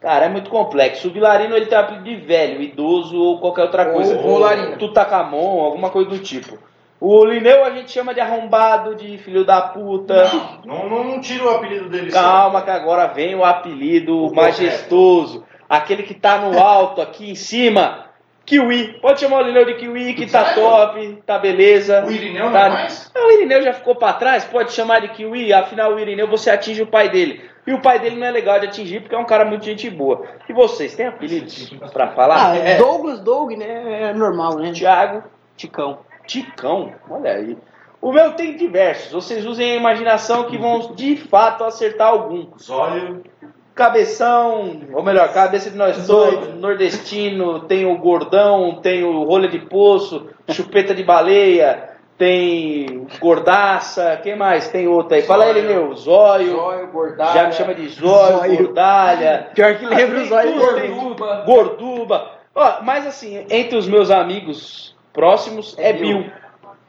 Cara, é muito complexo. O Vilarino ele tem o apelido de velho, idoso ou qualquer outra Ou coisa. Rolarino. Tutacamon, alguma coisa do tipo. O Lineu a gente chama de arrombado, de filho da puta. Não, não, não tira o apelido dele. Calma que agora vem o apelido O majestoso. Aquele que tá no alto, aqui em cima. Kiwi. Pode chamar o Lineu de Kiwi, que tá top, tá beleza. O Irineu não Tá- é mais? Não, o Irineu já ficou pra trás, pode chamar de Kiwi, afinal o Irineu você atinge o pai dele. E o pai dele não é legal de atingir porque é um cara muito gente boa. E vocês, têm apelidos pra falar? Ah, É. Douglas, Doug, né? É normal, né? Thiago, Ticão. Ticão, olha aí. O meu tem diversos, vocês usem a imaginação que vão de fato acertar algum. Zóio. Cabeção, ou melhor, cabeça de nós todos, nordestino, tem o gordão, tem o rolha de poço, chupeta de baleia, tem gordaça, quem mais? Tem outro aí. Fala ele, meu, zóio, Zóio, gordalha. já me chama de zóio, Zóio. gordalha. Pior que lembra tudo, tem Gorduba. Gorduba. Ó, mas assim, entre os meus amigos próximos é, É Bill. Bill.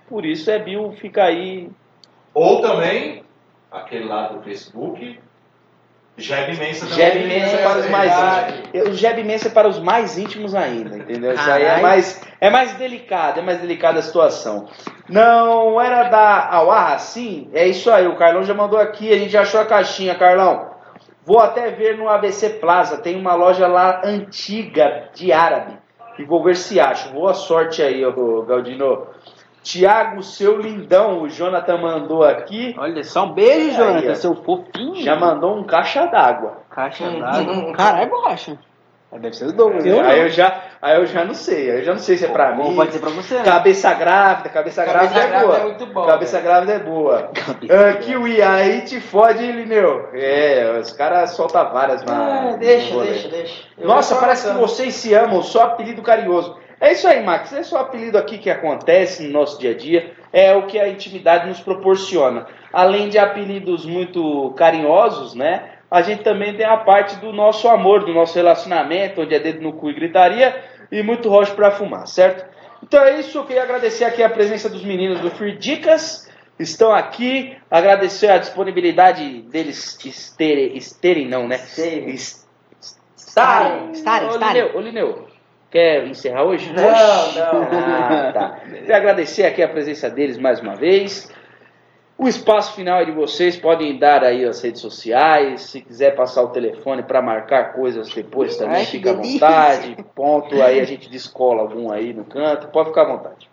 Por isso é Bill, fica aí. Ou também, aquele lá do Facebook, Jeb Mensa também. Jeb Mensa é para os mais íntimos. O Jeb Mensa é para os mais íntimos ainda, entendeu? Isso aí é mais, é mais delicado, é mais delicada a situação. Não era da Awarra, sim? É isso aí, o Carlão já mandou aqui, a gente já achou a caixinha, Carlão. Vou até ver no ABC Plaza, tem uma loja lá antiga de árabe. E vou ver se acho. Boa sorte aí, Galdino. Tiago, seu lindão, o Jonathan mandou aqui. Olha só, um beijo, Aí, Jonathan, ó. seu fofinho. Já mandou um caixa d'água. Caixa Hum, d'água. hum, hum. Caralho, bolacha. Deve ser o Douglas. aí, Eu não. eu já, aí eu já não sei, aí eu já não sei se é pra Ou mim. pode ser pra você, né? Cabeça grávida, cabeça, Cabeça grávida é boa. é muito bom, cabeça grávida é boa. Ah, Kiwi, aí te fode, hein, Lineu? É, os caras soltam várias na. É, deixa, no rolê. deixa, deixa. Eu Nossa, parece que vocês se amam, só apelido carinhoso. É isso aí, Max. É só apelido aqui que acontece no nosso dia a dia. É o que a intimidade nos proporciona. Além de apelidos muito carinhosos, né? A gente também tem a parte do nosso amor, do nosso relacionamento, onde é dedo no cu e gritaria e muito rocha pra fumar, certo? Então é isso. Eu queria agradecer aqui a presença dos meninos do Free Dicas. Estão aqui. Agradecer a disponibilidade deles esterem, esterem não, né? Estarem, estarem, Ô, estarem. Lineu, ô, Lineu, quer encerrar hoje? Não, não. Ah, tá. Queria agradecer aqui a presença deles mais uma vez. O espaço final é de vocês, podem dar aí as redes sociais, se quiser passar o telefone para marcar coisas depois também, Ai, fica à vontade. Ponto, aí a gente descola algum aí no canto, pode ficar à vontade.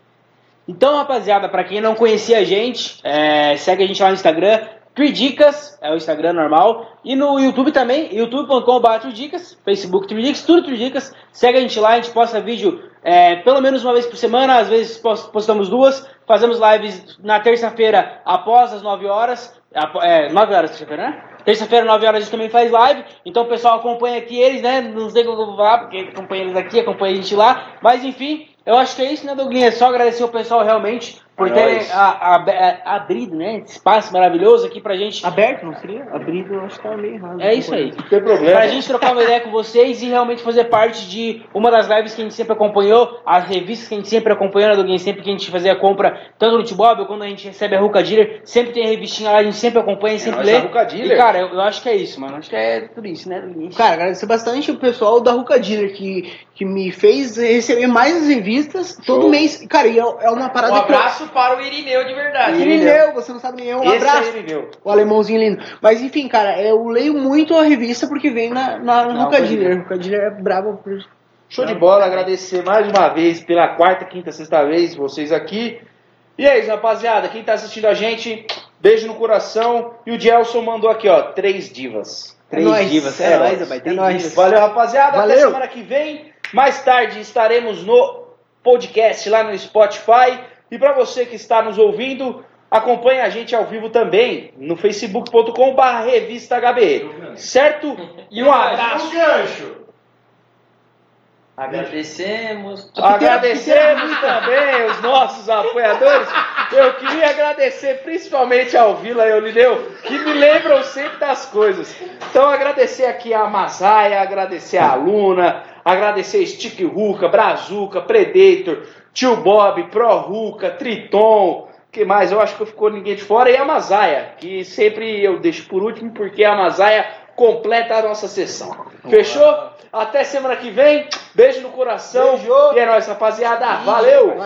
Então, rapaziada, pra quem não conhecia a gente, é, segue a gente lá no Instagram, Tridicas, é o Instagram normal. E no YouTube também, youtube.com.br Tridicas, Facebook Tridicas, tudo Tridicas. Segue a gente lá, a gente posta vídeo é, pelo menos uma vez por semana, às vezes pos- postamos duas. Fazemos lives na terça-feira após as 9 horas. É, 9 horas terça-feira, né? Terça-feira, 9 horas, a gente também faz live. Então o pessoal acompanha aqui eles, né? Não sei como eu vou falar, porque acompanha eles aqui, acompanha a gente lá. Mas enfim, eu acho que é isso, né, Douglinha? É só agradecer o pessoal realmente por É a- a- a- abrido, né? Esse espaço maravilhoso aqui pra gente. Aberto, não seria? Abrido, eu acho que tá meio errado. É isso aí. Não tem problema. Pra gente trocar uma ideia com vocês e realmente fazer parte de uma das lives que a gente sempre acompanhou, as revistas que a gente sempre acompanhou, né, Douglas? Sempre que a gente fazia compra, tanto no T-Bob ou quando a gente recebe a Ruka Dealer, sempre tem a revistinha lá, a gente sempre acompanha, sempre nós, lê. a Ruka Dealer. E cara, eu, eu acho que é isso, mano. Acho que é tudo isso, né, Douglas? Cara, agradecer bastante o pessoal da Ruka Dealer que, que me fez receber mais as revistas todo Show. mês. Cara, e é, é uma Um parada que eu- abraço para o Irineu de verdade. Irineu, você não sabe nem eu. Um Esse abraço. aí, meu. O alemãozinho lindo. Mas enfim, cara, eu leio muito a revista porque vem na, na, Ruka pode Dealer. Ruka Dealer é brabo por. Show de bola, agradecer mais uma vez pela quarta, quinta, sexta vez vocês aqui. E é isso, rapaziada. Quem tá assistindo a gente, beijo no coração. E o Gelson mandou aqui, ó, três divas. É Três nóis. divas. É nóis, nóis. rapaz, é nóis. Valeu, rapaziada. Até Valeu. semana que vem. Mais tarde estaremos no podcast lá no Spotify. E para você que está nos ouvindo, acompanhe a gente ao vivo também no facebook.com.br revista HBE. Certo? E um abraço. Agradecemos. Agradecemos também os nossos apoiadores. Eu queria agradecer principalmente ao Vila e ao Lineu, que me lembram sempre das coisas. Então, agradecer aqui a Masaia, agradecer a Luna, agradecer Stick Ruka, Brazuca, Predator, Tio Bob, Pro Ruka, Triton. que mais? Eu acho que ficou ninguém de fora. E a Masaia, que sempre eu deixo por último, porque a Masaia completa a nossa sessão. Fechou? Até semana que vem. Beijo no coração. Beijo. E é nóis, rapaziada. Valeu!